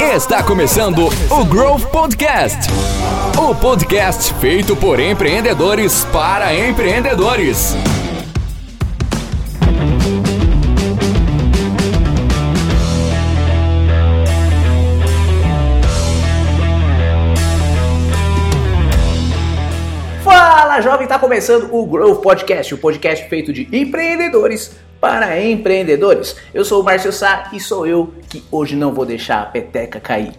Está começando o Growth Podcast. O podcast feito por empreendedores para empreendedores. Fala jovem, tá começando o Growth Podcast, o podcast feito de empreendedores para empreendedores. Eu sou o Márcio Sá e sou eu que hoje não vou deixar a peteca cair.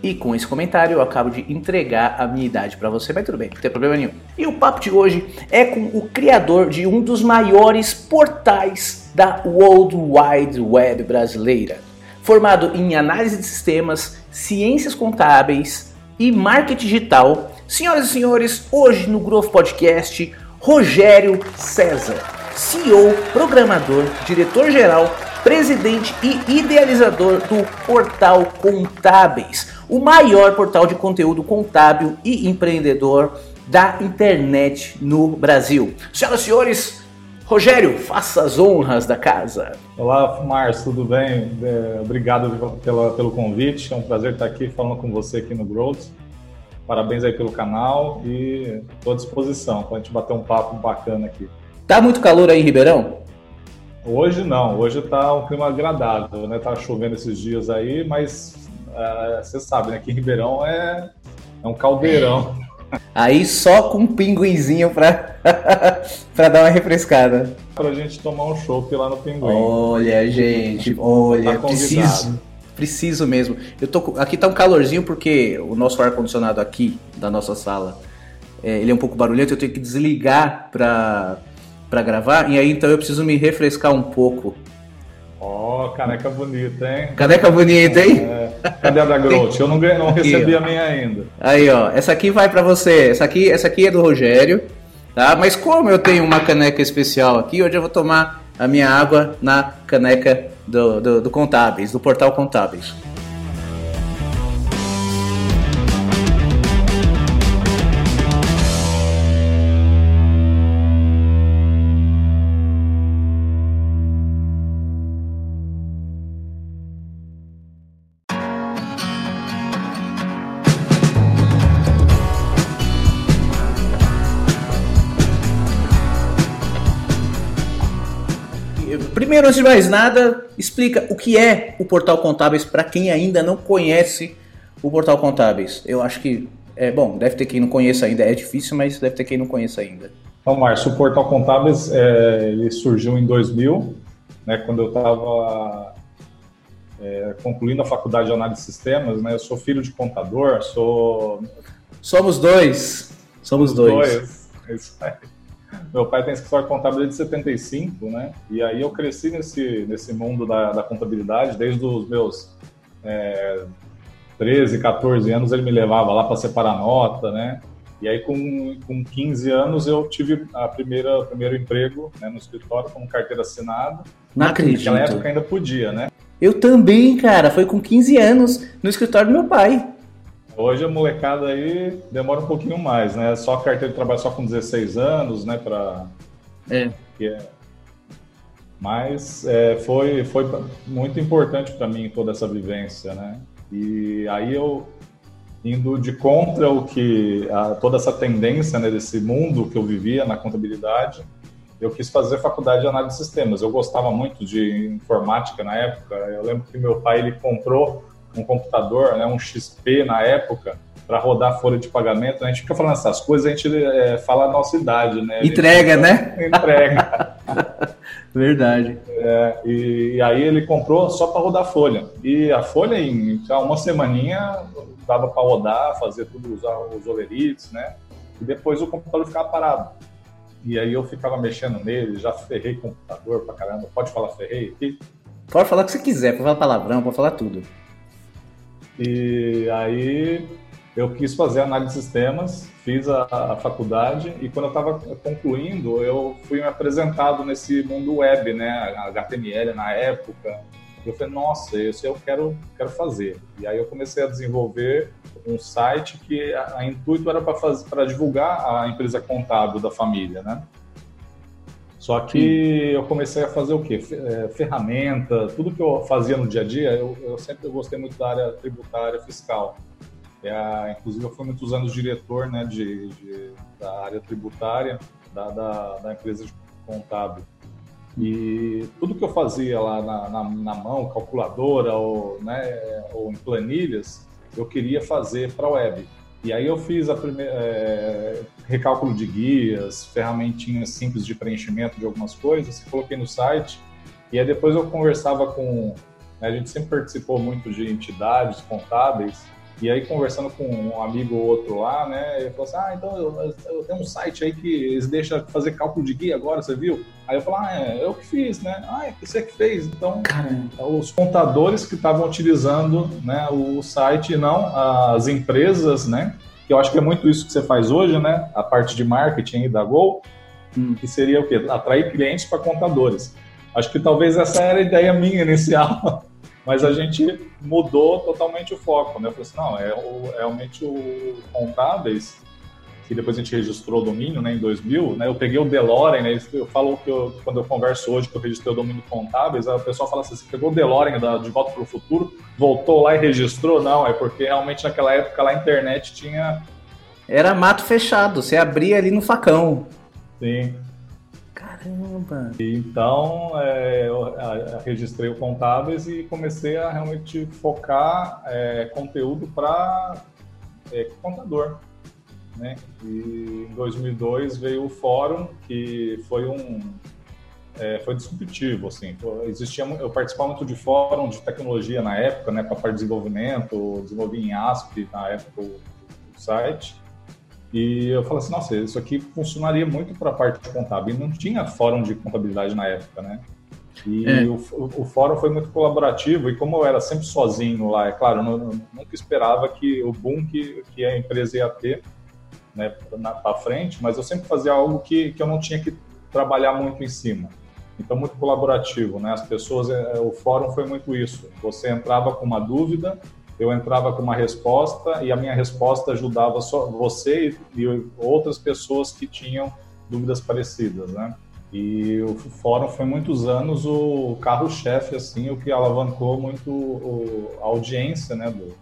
E com esse comentário eu acabo de entregar a minha idade para você, mas tudo bem, não tem problema nenhum. E o papo de hoje é com o criador de um dos maiores portais da World Wide Web brasileira. Formado em análise de sistemas, ciências contábeis e marketing digital, senhoras e senhores, hoje no Growth Podcast, Rogério César. CEO, programador, diretor-geral, presidente e idealizador do Portal Contábeis, o maior portal de conteúdo contábil e empreendedor da internet no Brasil. Senhoras e senhores, Rogério, faça as honras da casa. Olá, Márcio, tudo bem? É, obrigado pela, pelo convite, é um prazer estar aqui falando com você aqui no Growth. Parabéns aí pelo canal e estou à disposição para a gente bater um papo bacana aqui. Tá muito calor aí em Ribeirão? Hoje não, hoje tá um clima agradável, né? Tá chovendo esses dias aí, mas uh, você sabe, né? Que em Ribeirão é, é um caldeirão. Aí só com um pinguinzinho pra, pra dar uma refrescada. Pra gente tomar um chopp lá no pinguim. Olha, gente, olha, tá preciso. Preciso mesmo. Eu tô, aqui tá um calorzinho porque o nosso ar-condicionado aqui da nossa sala, é, ele é um pouco barulhento, eu tenho que desligar pra para gravar, e aí então eu preciso me refrescar um pouco. Ó, oh, caneca bonita, hein? Caneca bonita, hein? É. Cadê a da Grote? Eu não, não recebi a minha ainda. Aí, ó, essa aqui vai para você. Essa aqui, essa aqui é do Rogério, tá? Mas como eu tenho uma caneca especial aqui, hoje eu vou tomar a minha água na caneca do, do, do Contábeis, do Portal Contábeis. De mais nada, explica o que é o Portal Contábeis para quem ainda não conhece o Portal Contábeis. Eu acho que, é bom, deve ter quem não conheça ainda, é difícil, mas deve ter quem não conheça ainda. Então, Márcio, o Portal Contábeis é, ele surgiu em 2000, né, quando eu estava é, concluindo a faculdade de análise de sistemas. Né, eu sou filho de contador, sou. Somos dois. Somos dois. dois. É isso aí. Meu pai tem escritório contábil desde 75, né? E aí eu cresci nesse, nesse mundo da, da contabilidade desde os meus é, 13, 14 anos. Ele me levava lá para separar nota, né? E aí com, com 15 anos eu tive a primeira o primeiro emprego né, no escritório com carteira assinada. Não acredito. Naquela época ainda podia, né? Eu também, cara. Foi com 15 anos no escritório do meu pai. Hoje a molecada aí demora um pouquinho mais, né? Só carteira de trabalho só com 16 anos, né? Pra... É. é. Mas é, foi, foi muito importante para mim toda essa vivência, né? E aí eu indo de contra o que a, toda essa tendência né, desse mundo que eu vivia na contabilidade, eu quis fazer faculdade de análise de sistemas. Eu gostava muito de informática na época. Eu lembro que meu pai ele comprou um computador, né, um XP na época, para rodar folha de pagamento. A gente fica falando essas coisas, a gente é, fala a nossa idade, né? Entrega, né? Entrega. Verdade. É, e, e, aí ele comprou só para rodar folha. E a folha, em uma semaninha, dava para rodar, fazer tudo, usar os overites, né? E depois o computador ficava parado. E aí eu ficava mexendo nele, já ferrei computador pra caramba. Pode falar ferrei aqui? Pode falar o que você quiser, pode falar palavrão, pode falar tudo. E aí eu quis fazer análise de sistemas, fiz a, a faculdade e quando eu estava concluindo, eu fui apresentado nesse mundo web, né, HTML na época. Eu falei, nossa, isso eu quero, quero fazer. E aí eu comecei a desenvolver um site que a, a intuito era para divulgar a empresa contábil da família, né? Só que eu comecei a fazer o quê? É, ferramenta, tudo que eu fazia no dia a dia, eu, eu sempre gostei muito da área tributária fiscal. É, inclusive, eu fui muitos anos diretor né, de, de da área tributária da, da, da, empresa de contábil. E tudo que eu fazia lá na, na, na mão, calculadora ou, né, ou em planilhas, eu queria fazer para a web. E aí eu fiz a primeira é, recálculo de guias, ferramentinhas simples de preenchimento de algumas coisas, coloquei no site. E aí depois eu conversava com, né, a gente sempre participou muito de entidades contábeis e aí, conversando com um amigo ou outro lá, né, ele falou assim: Ah, então eu, eu tenho um site aí que eles deixam fazer cálculo de guia agora, você viu? Aí eu falei: Ah, é, eu que fiz, né? Ah, é você que fez. Então, Caramba. os contadores que estavam utilizando né, o site, não as empresas, né? Que eu acho que é muito isso que você faz hoje, né? A parte de marketing da Gol, hum. que seria o quê? Atrair clientes para contadores. Acho que talvez essa era a ideia minha inicial. mas a gente mudou totalmente o foco, né? Eu falei assim, não, é o, é realmente o contábeis, que depois a gente registrou o domínio, né, em 2000, né? Eu peguei o DeLorean, né? Eu falo que eu, quando eu converso hoje que eu registrei o domínio contábeis, o pessoal fala assim, você pegou o DeLorean da, de volta para o futuro, voltou lá e registrou? Não, é porque realmente naquela época lá a internet tinha... Era mato fechado, você abria ali no facão. Sim. Caramba! Então, é, eu registrei o Contábeis e comecei a realmente focar é, conteúdo para é, contador. Né? E em 2002 veio o Fórum, que foi um é, foi disruptivo, assim. Existia, eu participava muito de fórum de tecnologia na época, né, para parte de desenvolvimento, desenvolvi em ASP na época o, site. E eu falei assim, nossa, isso aqui funcionaria muito para a parte contábil. E não tinha fórum de contabilidade na época, né? E é. o, o, fórum foi muito colaborativo e como eu era sempre sozinho lá, é claro, eu, não, eu nunca esperava que o boom que, que a empresa ia ter né, para frente, mas eu sempre fazia algo que, que eu não tinha que trabalhar muito em cima. Então, muito colaborativo, né? As pessoas, é, o fórum foi muito isso. Você entrava com uma dúvida, eu entrava com uma resposta e a minha resposta ajudava só você e outras pessoas que tinham dúvidas parecidas, né? E o fórum foi muitos anos o carro-chefe, assim, o que alavancou muito a audiência, né? Do...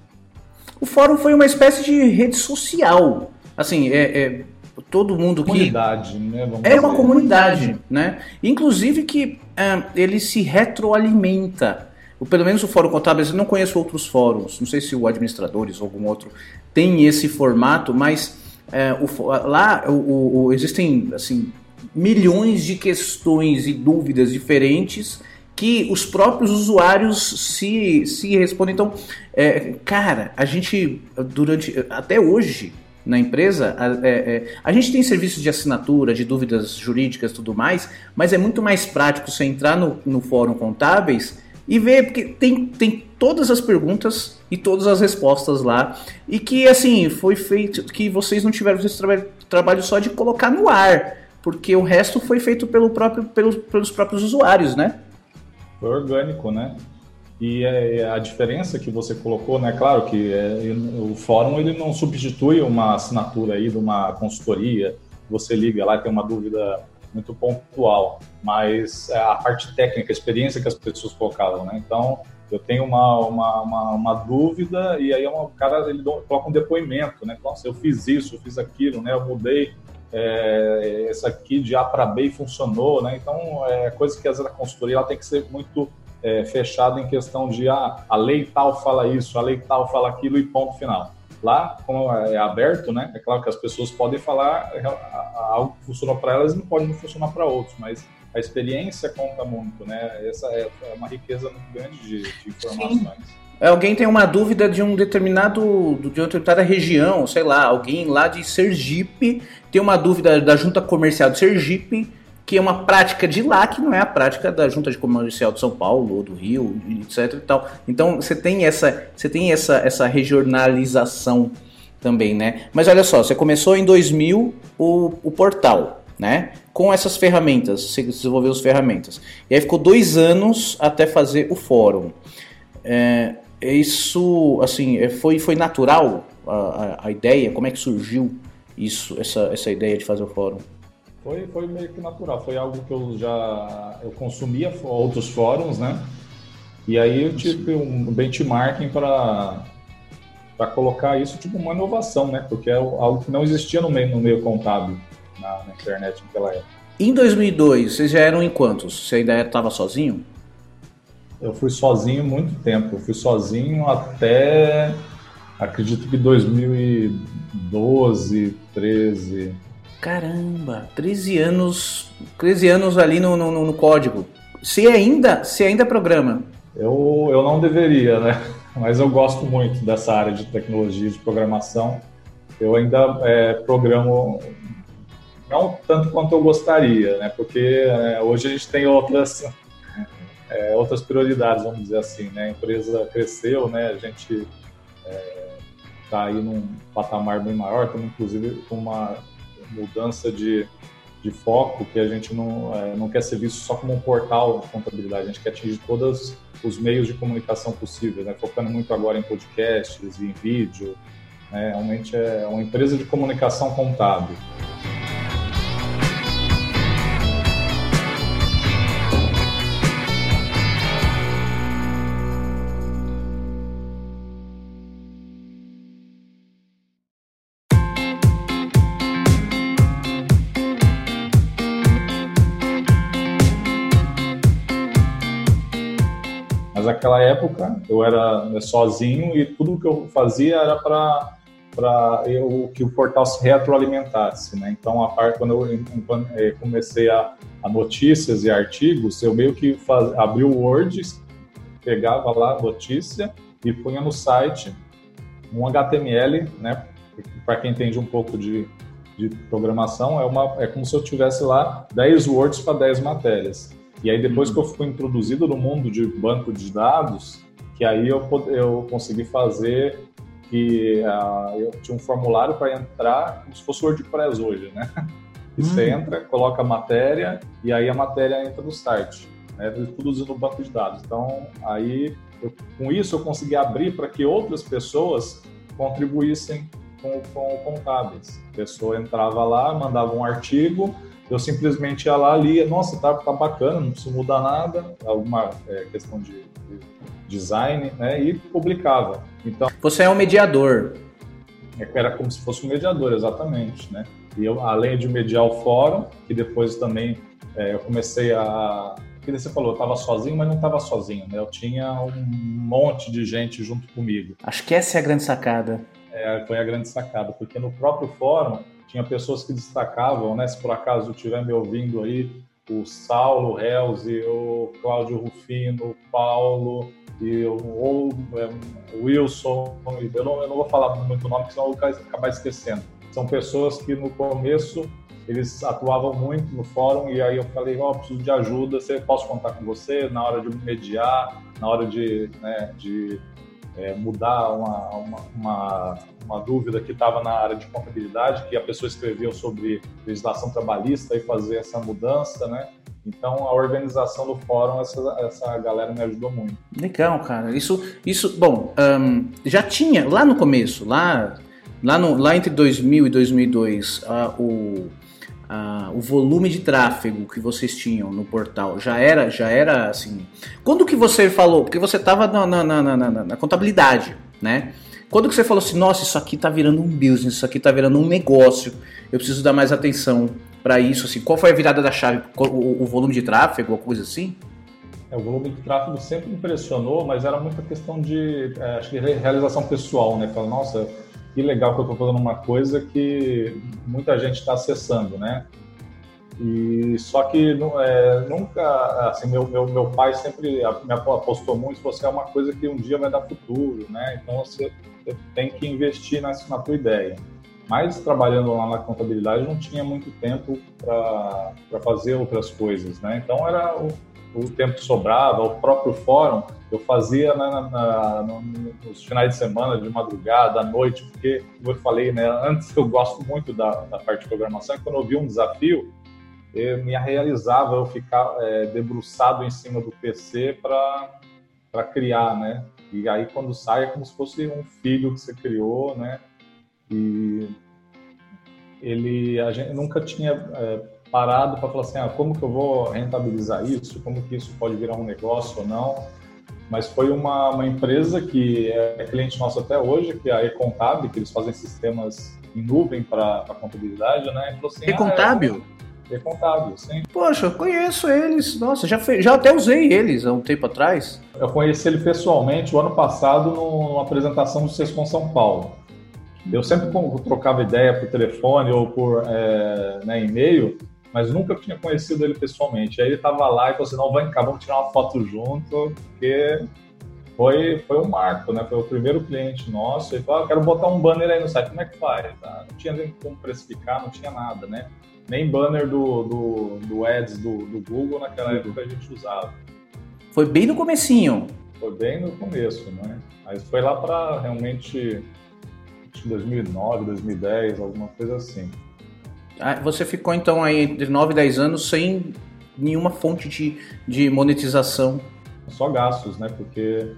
O fórum foi uma espécie de rede social, assim, é, é todo mundo que comunidade, né? Vamos é dizer. uma comunidade, né? Inclusive que é, ele se retroalimenta pelo menos o Fórum Contábil, eu não conheço outros fóruns, não sei se o Administradores ou algum outro tem esse formato, mas é, o, lá o, o, existem assim, milhões de questões e dúvidas diferentes que os próprios usuários se, se respondem. Então, é, cara, a gente, durante até hoje, na empresa, a, é, é, a, gente tem serviços de assinatura, de dúvidas jurídicas tudo mais, mas é muito mais prático você entrar no, no fórum contábeis e ver, porque tem, tem todas as perguntas e todas as respostas lá. E que, assim, foi feito, que vocês não tiveram esse trabalho, trabalho só de colocar no ar, porque o resto foi feito pelo próprio, pelos, pelos próprios usuários, né? Foi orgânico, né? E a diferença que você colocou, né? Claro que é, o fórum ele não substitui uma assinatura aí de uma consultoria. Você liga lá, tem uma dúvida muito pontual, mas é, a parte técnica, a experiência que as pessoas colocavam, né? Então, eu tenho uma, uma, uma, uma dúvida e aí o cara ele coloca um depoimento, né? Nossa, eu fiz isso, eu fiz aquilo, né? Eu mudei é, essa aqui de A para B funcionou, né? Então, é coisa que às vezes a consultoria ela tem que ser muito é, fechada em questão de ah, a lei tal fala isso, a lei tal fala aquilo e ponto final. Lá, como é aberto, né? É claro que as pessoas podem falar algo que funcionou para elas e não pode não funcionar para outros, mas a experiência conta muito, né? Essa é uma riqueza muito grande de, de informações. Sim. Alguém tem uma dúvida de um determinado de uma determinada região, sei lá, alguém lá de Sergipe tem uma dúvida da Junta Comercial de Sergipe que é uma prática de lá que não é a prática da Junta de Comercial de São Paulo ou do Rio, etc e tal. Então você tem essa, você tem essa, essa regionalização também, né? Mas olha só, você começou em 2000 o, o portal, né? Com essas ferramentas, você desenvolveu as ferramentas. E aí ficou dois anos até fazer o fórum. É, isso, assim, é, foi, foi natural a, a, a ideia? Como é que surgiu isso, essa, essa ideia de fazer o fórum? Foi, foi meio que natural, foi algo que eu já eu consumia outros fóruns, né? E aí eu tive um benchmarking para para colocar isso tipo uma inovação, né? Porque é algo que não existia no meio, no meio contábil na, na internet naquela época. Em 2002, vocês já eram em quantos? Você ainda estava sozinho? Eu fui sozinho muito tempo. Eu fui sozinho até, acredito que 2012, 13. Caramba, 13 anos, 13 anos ali no, no, no código. Se ainda, se ainda programa. Eu, eu não deveria, né? Mas eu gosto muito dessa área de tecnologia de programação. Eu ainda é, programo não tanto quanto eu gostaria, né? Porque é, hoje a gente tem outras é, outras prioridades, vamos dizer assim, né? A empresa cresceu, né? A gente está é, aí num patamar bem maior, temos inclusive uma mudança de, de foco que a gente não, é, não quer ser visto só como um portal de contabilidade, a gente quer atingir todos os meios de comunicação possíveis, né? Focando muito agora em podcasts e em vídeo, né? Realmente é uma empresa de comunicação contábil. Naquela época eu era né, sozinho e tudo que eu fazia era para para que o portal se retroalimentasse, né? Então, a parte quando eu eh, comecei a, a notícias e artigos, eu meio que faz, abri o Word, pegava lá a notícia e punha no site um HTML, né? Para quem entende um pouco de, de programação, é uma é como se eu tivesse lá 10 words para 10 matérias. E aí depois uhum. que eu fui introduzido no mundo de banco de dados, que aí eu, eu consegui fazer que uh, eu tinha um formulário para entrar como se fosse o WordPress hoje, né? E você uhum. entra, coloca a matéria e aí a matéria entra no site, né? Tudo no banco de dados. Então, aí eu, com isso eu consegui abrir para que outras pessoas contribuíssem com, com contábeis. A pessoa entrava lá, mandava um artigo, eu simplesmente ia lá, lia, nossa, tá, tá bacana, não preciso mudar nada, alguma é, questão de, de, design, né, e publicava. Então, Você é um mediador. É, era como se fosse um mediador, exatamente, né? E eu, além de mediar o fórum, que depois também é, eu comecei a... Que você falou, eu estava sozinho, mas não estava sozinho, né? Eu tinha um monte de gente junto comigo. Acho que essa é a grande sacada. É, foi a grande sacada, porque no próprio fórum tinha pessoas que destacavam, né? Se por acaso estiver me ouvindo aí, o Saulo Helzi, o Cláudio Rufino, o Paulo e o, o é, Wilson, eu não, eu não, vou falar muito nome, porque senão eu vou acabar esquecendo. São pessoas que no começo eles atuavam muito no fórum e aí eu falei, ó, oh, preciso de ajuda, você posso contar com você na hora de mediar, na hora de, né, de é, mudar uma, uma, uma, uma, dúvida que estava na área de contabilidade, que a pessoa escreveu sobre legislação trabalhista e fazer essa mudança, né? Então, a organização do fórum, essa, essa galera me ajudou muito. Legal, cara. Isso, isso bom, um, já tinha, lá no começo, lá, lá, no, lá entre 2000 e 2002, uh, o, uh, o volume de tráfego que vocês tinham no portal já era, já era assim. Quando que você falou? Porque você estava na, na, na, na, na contabilidade, né? Quando que você falou assim, nossa, isso aqui está virando um business, isso aqui está virando um negócio, eu preciso dar mais atenção para isso, assim, qual foi a virada da chave? O, o volume de tráfego, ou coisa assim? É, o volume de tráfego sempre impressionou, mas era muita questão de, é, acho que realização pessoal, né? Fala, nossa, que legal que eu estou fazendo uma coisa que muita gente está acessando, né? E só que é, nunca, assim, meu, meu, meu pai sempre me apostou muito, você é uma coisa que um dia vai dar futuro, né? Então você, tem que investir nessa, na tua ideia. Mas trabalhando lá na contabilidade não tinha muito tempo para fazer outras coisas, né? Então era o, o tempo que sobrava, o próprio fórum eu fazia na, na, nos finais de semana, de madrugada, à noite, porque, como eu falei, né, antes eu gosto muito da, da parte de programação, e quando eu vi um desafio, eu me realizava eu ficar é, debruçado em cima do PC para criar, né? E aí quando sai é como se fosse um filho que você criou, né? E ele a gente nunca tinha é, parado para falar assim, ah, como que eu vou rentabilizar isso, como que isso pode virar um negócio ou não. Mas foi uma, uma empresa que é cliente nosso até hoje, que é a Econtab, que eles fazem sistemas em nuvem para contabilidade, né? E assim, Econtábil? Ah, é, Econtábil, sim. Poxa, eu conheço eles. Nossa, já, fez, já até usei eles há um tempo atrás. Eu conheci ele pessoalmente o ano passado numa apresentação do Sescom São Paulo. Eu sempre trocava ideia por telefone ou por é, né, e-mail, mas nunca tinha conhecido ele pessoalmente. Aí ele estava lá e falou assim: não, vem cá, vamos tirar uma foto junto, porque foi, foi um marco, né? Foi o primeiro cliente nosso. Ele falou: ah, quero botar um banner aí no site, como é que faz? Ah, não tinha nem como precificar, não tinha nada, né? Nem banner do, do, do Ads do, do Google naquela época a gente usava. Foi bem no comecinho. Foi bem no começo, né? Mas foi lá para realmente 2009, 2010, alguma coisa assim. Ah, você ficou então aí entre 9 e 10 anos sem nenhuma fonte de, de monetização? Só gastos, né? Porque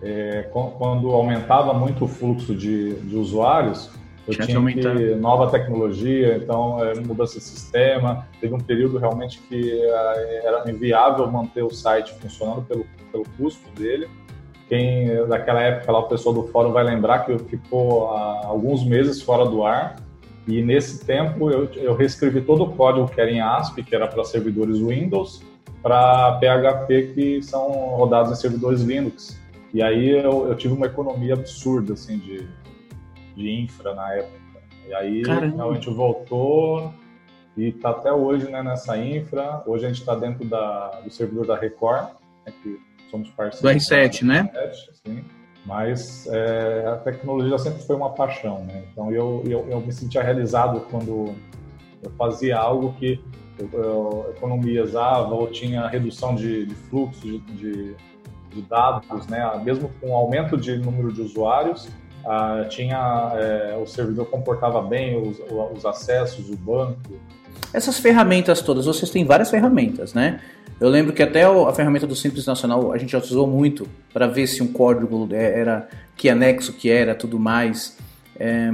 é, quando aumentava muito o fluxo de, de usuários, eu tinha, tinha que, nova tecnologia, então é, mudança de sistema. Teve um período realmente que é, era inviável manter o site funcionando pelo, pelo custo dele. Quem daquela época lá o pessoal do fórum vai lembrar que ficou há alguns meses fora do ar e nesse tempo eu, eu reescrevi todo o código que era em ASP, que era para servidores Windows, para PHP que são rodados em servidores Linux. E aí eu, eu tive uma economia absurda assim de, de infra na época. E aí Caramba. a gente voltou e está até hoje né, nessa infra. Hoje a gente está dentro da, do servidor da Record, né, que somos parceiros. Do R7, né? R7, sim mas é, a tecnologia sempre foi uma paixão, né? Então eu, eu, eu, me sentia realizado quando eu fazia algo que eu, eu economizava ou tinha redução de, de fluxo de, de, de, dados, né? Mesmo com o aumento de número de usuários, ah, tinha é, o servidor comportava bem os, os acessos, o banco. Essas ferramentas todas, vocês têm várias ferramentas, né? Eu lembro que até a ferramenta do Simples Nacional a gente já usou muito para ver se um código é, era que anexo que era, tudo mais. É,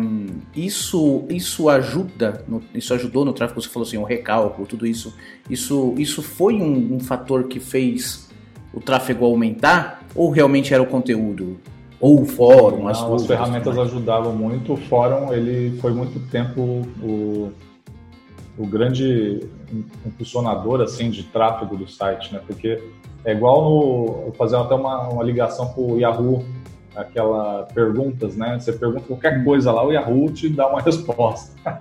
isso, isso ajuda, no, isso ajudou no tráfego. Você falou assim, o recálculo, tudo isso. Isso, isso foi um, um fator que fez o tráfego aumentar ou realmente era o conteúdo? Ou o fórum, as, Não, as ferramentas ajudavam muito. O fórum ele foi muito tempo o, o grande impulsionador assim de tráfego do site, né? Porque é igual no fazer até uma, uma ligação com o Yahoo, aquela perguntas, né? Você pergunta qualquer coisa lá, o Yahoo te dá uma resposta,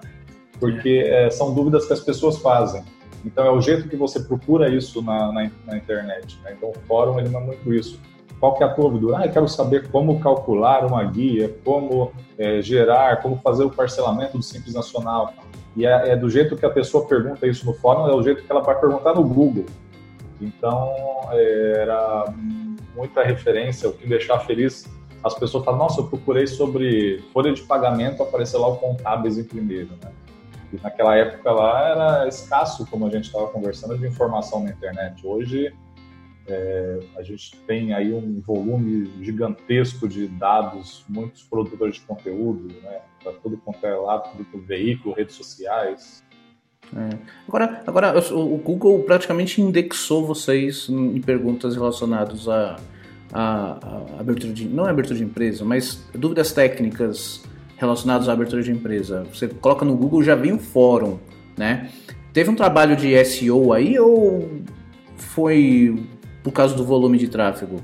porque é, são dúvidas que as pessoas fazem. Então é o jeito que você procura isso na, na, na internet. Né? Então o fórum ele não é muito isso. Qual que é a tua dúvida? Ah, eu quero saber como calcular uma guia, como é, gerar, como fazer o parcelamento do Simples Nacional. E é, é, do jeito que a pessoa pergunta isso no fórum, é o jeito que ela vai perguntar no Google. Então, é, era muita referência, o que me deixava feliz. As pessoas falam, nossa, eu procurei sobre folha de pagamento, apareceu lá o contábeis em primeiro, né? E naquela época lá era escasso, como a gente estava conversando, de informação na internet. Hoje, é, a gente tem aí um volume gigantesco de dados, muitos produtores de conteúdo, né? Para tudo quanto é lado, tudo veículo, redes sociais. É. Agora, agora, o Google praticamente indexou vocês em perguntas relacionadas a, a, a abertura de. Não é abertura de empresa, mas dúvidas técnicas relacionadas à abertura de empresa. Você coloca no Google já vem um fórum, né? Teve um trabalho de SEO aí ou foi por causa do volume de tráfego?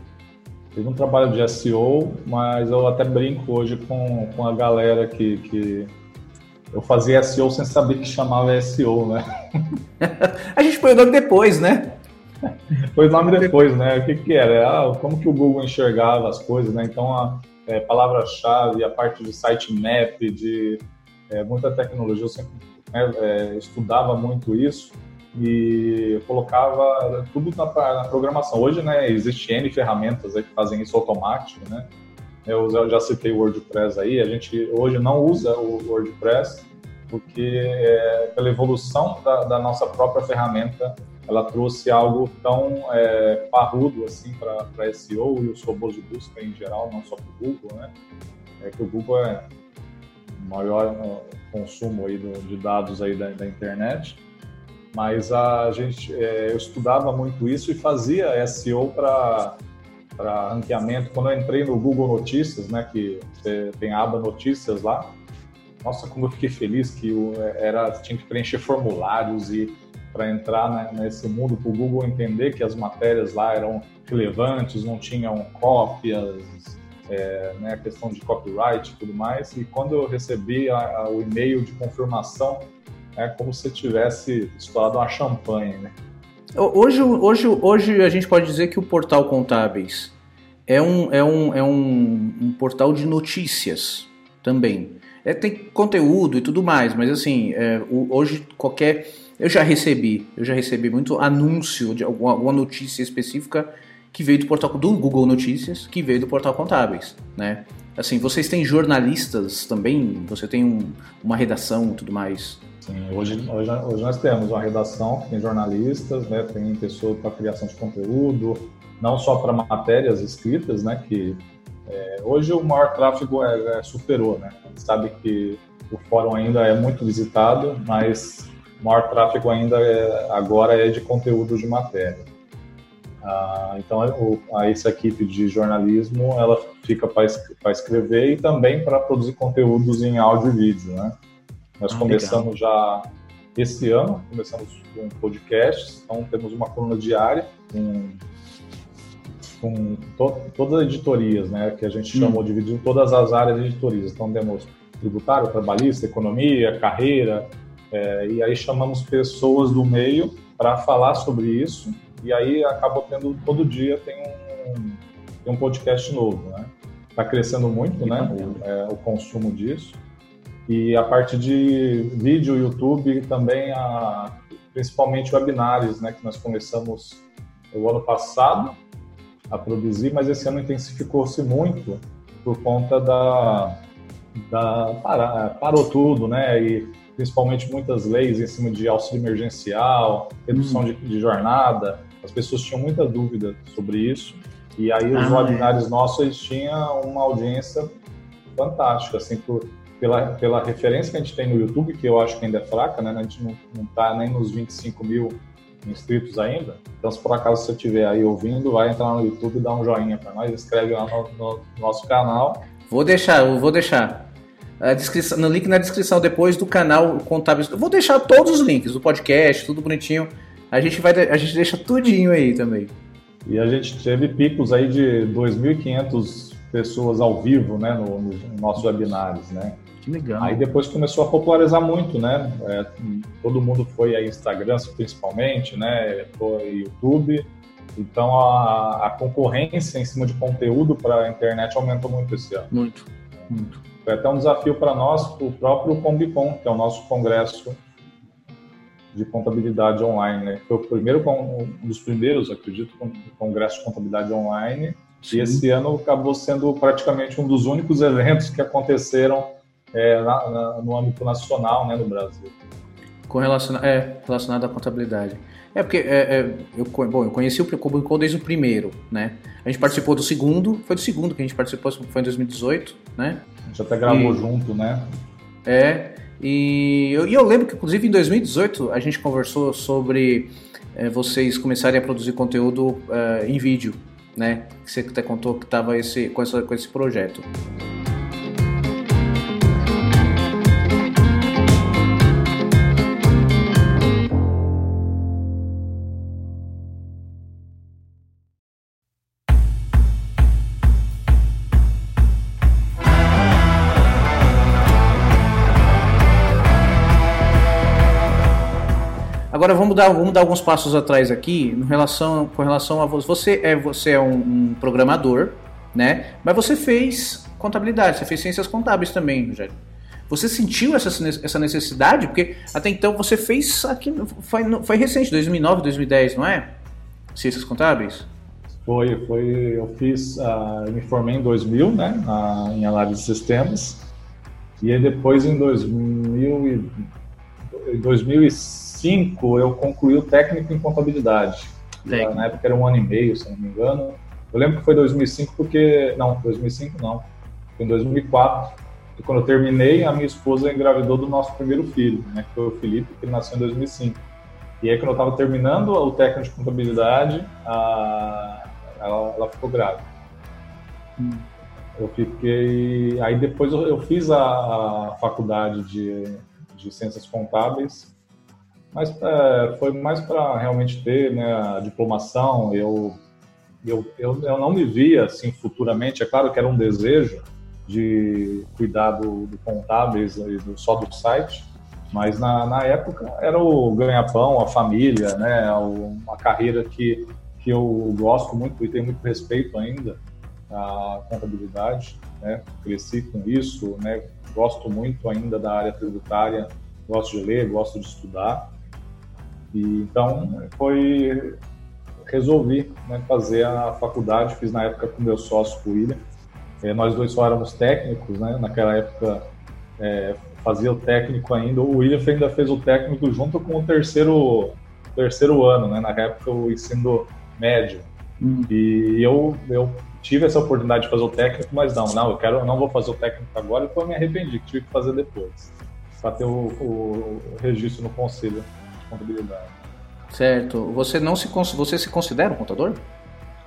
Teve um trabalho de SEO, mas eu até brinco hoje com, com a galera que, que eu fazia SEO sem saber que chamava SEO, né? a gente põe o nome depois, né? Foi o nome depois, né? O que, que era? Ah, como que o Google enxergava as coisas, né? Então, a é, palavra-chave, a parte de sitemap, de é, muita tecnologia, eu sempre né, é, estudava muito isso e colocava tudo na, na, programação. Hoje, né, existe N ferramentas que fazem isso automático, né? Eu já citei o WordPress aí, a gente hoje não usa o WordPress porque é, pela evolução da, da, nossa própria ferramenta, ela trouxe algo tão é, parrudo assim para SEO e os robôs de busca em geral, não só para o Google, né? É que o Google é o maior consumo aí do, de dados aí da, da internet mas a gente, é, eu estudava muito isso e fazia SEO para para ranqueamento. Quando eu entrei no Google Notícias, né, que você tem a aba Notícias lá, nossa, como eu fiquei feliz que eu era tinha que preencher formulários e para entrar né, nesse mundo, para o Google entender que as matérias lá eram relevantes, não tinham cópias, é, né, questão de copyright e tudo mais. E quando eu recebi a, a, o e-mail de confirmação, é como se tivesse estourado uma champanhe, né? Hoje, hoje, hoje a gente pode dizer que o portal Contábeis é um, é um, é um, um portal de notícias também. É, tem conteúdo e tudo mais, mas assim, é, hoje qualquer. Eu já recebi, eu já recebi muito anúncio de alguma, alguma notícia específica que veio do portal do Google Notícias, que veio do portal Contábeis, né? Assim, vocês têm jornalistas também? Você tem um, uma redação e tudo mais? Sim, hoje, hoje, hoje, nós temos uma redação, tem jornalistas, né, tem pessoas para criação de conteúdo, não só para matérias escritas, né, que é, hoje o maior tráfego é, é, superou, né? Sabe que o fórum ainda é muito visitado, mas o maior tráfego ainda é, agora é de conteúdo de matéria. Ah, então, o, a, essa equipe de jornalismo ela fica para escrever e também para produzir conteúdos em áudio e vídeo, né? Nós ah, começamos legal. já esse ano, começamos com podcast, então temos uma coluna diária com, com to, todas as editorias, né? Que a gente hum. chamou, dividiu todas as áreas de editorias. Então temos tributário, trabalhista, economia, carreira, é, e aí chamamos pessoas do meio para falar sobre isso e aí acaba tendo todo dia tem um, tem um podcast novo, né? Está crescendo muito, né? O, é, o, consumo disso e a parte de vídeo, YouTube também, a, principalmente webinários, né? Que nós começamos o ano passado a produzir, mas esse ano intensificou-se muito por conta da, da para, parou tudo, né? E principalmente muitas leis em cima de auxílio emergencial, redução hum. de, de jornada, as pessoas tinham muita dúvida sobre isso. E aí os ah, webinários é. nossos tinham uma audiência fantástica, assim, por, pela, pela referência que a gente tem no YouTube, que eu acho que ainda é fraca, né? A gente não, tá nem nos 25 mil inscritos ainda. Então, se por acaso você estiver aí ouvindo, vai entrar no YouTube, dá um joinha para nós, escreve lá no, no, nosso canal. Vou deixar, eu vou deixar. A descrição, no link na descrição depois do canal Contábil. Vou deixar todos os links do podcast, tudo bonitinho a gente vai a gente deixa tudinho aí também. E a gente teve picos aí de 2.500 pessoas ao vivo, né, nos no nossos webinários, né? Que legal. Aí depois começou a popularizar muito, né? É, todo mundo foi a Instagram, principalmente, né? Foi YouTube. Então a, a concorrência em cima de conteúdo para a internet aumentou muito esse ano. Muito, muito. Foi até um desafio para nós, o próprio Combicon, que é o nosso congresso de contabilidade online, né? Foi o primeiro, um dos primeiros, acredito, congresso de contabilidade online. Sim. E esse ano acabou sendo praticamente um dos únicos eventos que aconteceram é, na, na, no âmbito nacional, né, no Brasil. Com relacion... é, relacionado à contabilidade. É porque é, é, eu, bom, eu conheci o Cobucon desde o primeiro, né? A gente participou do segundo, foi do segundo que a gente participou, foi em 2018, né? A gente até gravou e, junto, né? É, e eu, e eu lembro que, inclusive, em 2018 a gente conversou sobre é, vocês começarem a produzir conteúdo é, em vídeo, né? Que você até contou que estava esse, com, essa, com esse projeto. Agora vamos dar, vamos dar alguns passos atrás aqui em relação, com relação a você. É, você é um, um programador, né? Mas você fez contabilidade, você fez ciências contábeis também, Rogério. Você sentiu essa, essa necessidade? Porque até então você fez aqui, foi, foi recente, 2009, 2010, não é? Ciências contábeis? Foi, foi. Eu fiz, uh, eu me formei em 2000, né, em análise de sistemas, e aí depois em 2000 e, 2005 2005 eu concluí o técnico em contabilidade. Técnico. Na época era um ano e meio, se não me engano. Eu lembro que foi 2005 porque... Não, 2005 não. Foi em 2004. E quando eu terminei, a minha esposa engravidou do nosso primeiro filho, né, que foi o Felipe, que nasceu em 2005. E aí, quando eu estava terminando o técnico de contabilidade, a, ela, ela ficou grávida. Hum. Eu fiquei. Aí depois eu, eu fiz a, a, faculdade de, de ciências contábeis, mas é, foi mais para realmente ter né, a diplomação. Eu, eu, eu, eu não me via assim futuramente, é claro que era um desejo de cuidar do, do contábeis e do, só do site, mas na, na época era o ganha-pão, a família, né, uma carreira que, que eu gosto muito e tenho muito respeito ainda a contabilidade, né? Cresci com isso, né? Gosto muito ainda da área tributária, gosto de ler, gosto de estudar. E então foi resolvi né, fazer a faculdade, fiz na época com meu sócio, o William. É, nós dois só éramos técnicos, né? Naquela época é, fazia o técnico ainda. O William ainda fez o técnico junto com o terceiro terceiro ano, né? Na época o ensino médio. Hum. E eu eu tive essa oportunidade de fazer o técnico, mas não, não, eu quero, eu não vou fazer o técnico agora, então eu me arrependi, que tive que fazer depois, para ter o, o, o, registro no conselho contabilidade. Certo. Você não se você se considera um contador?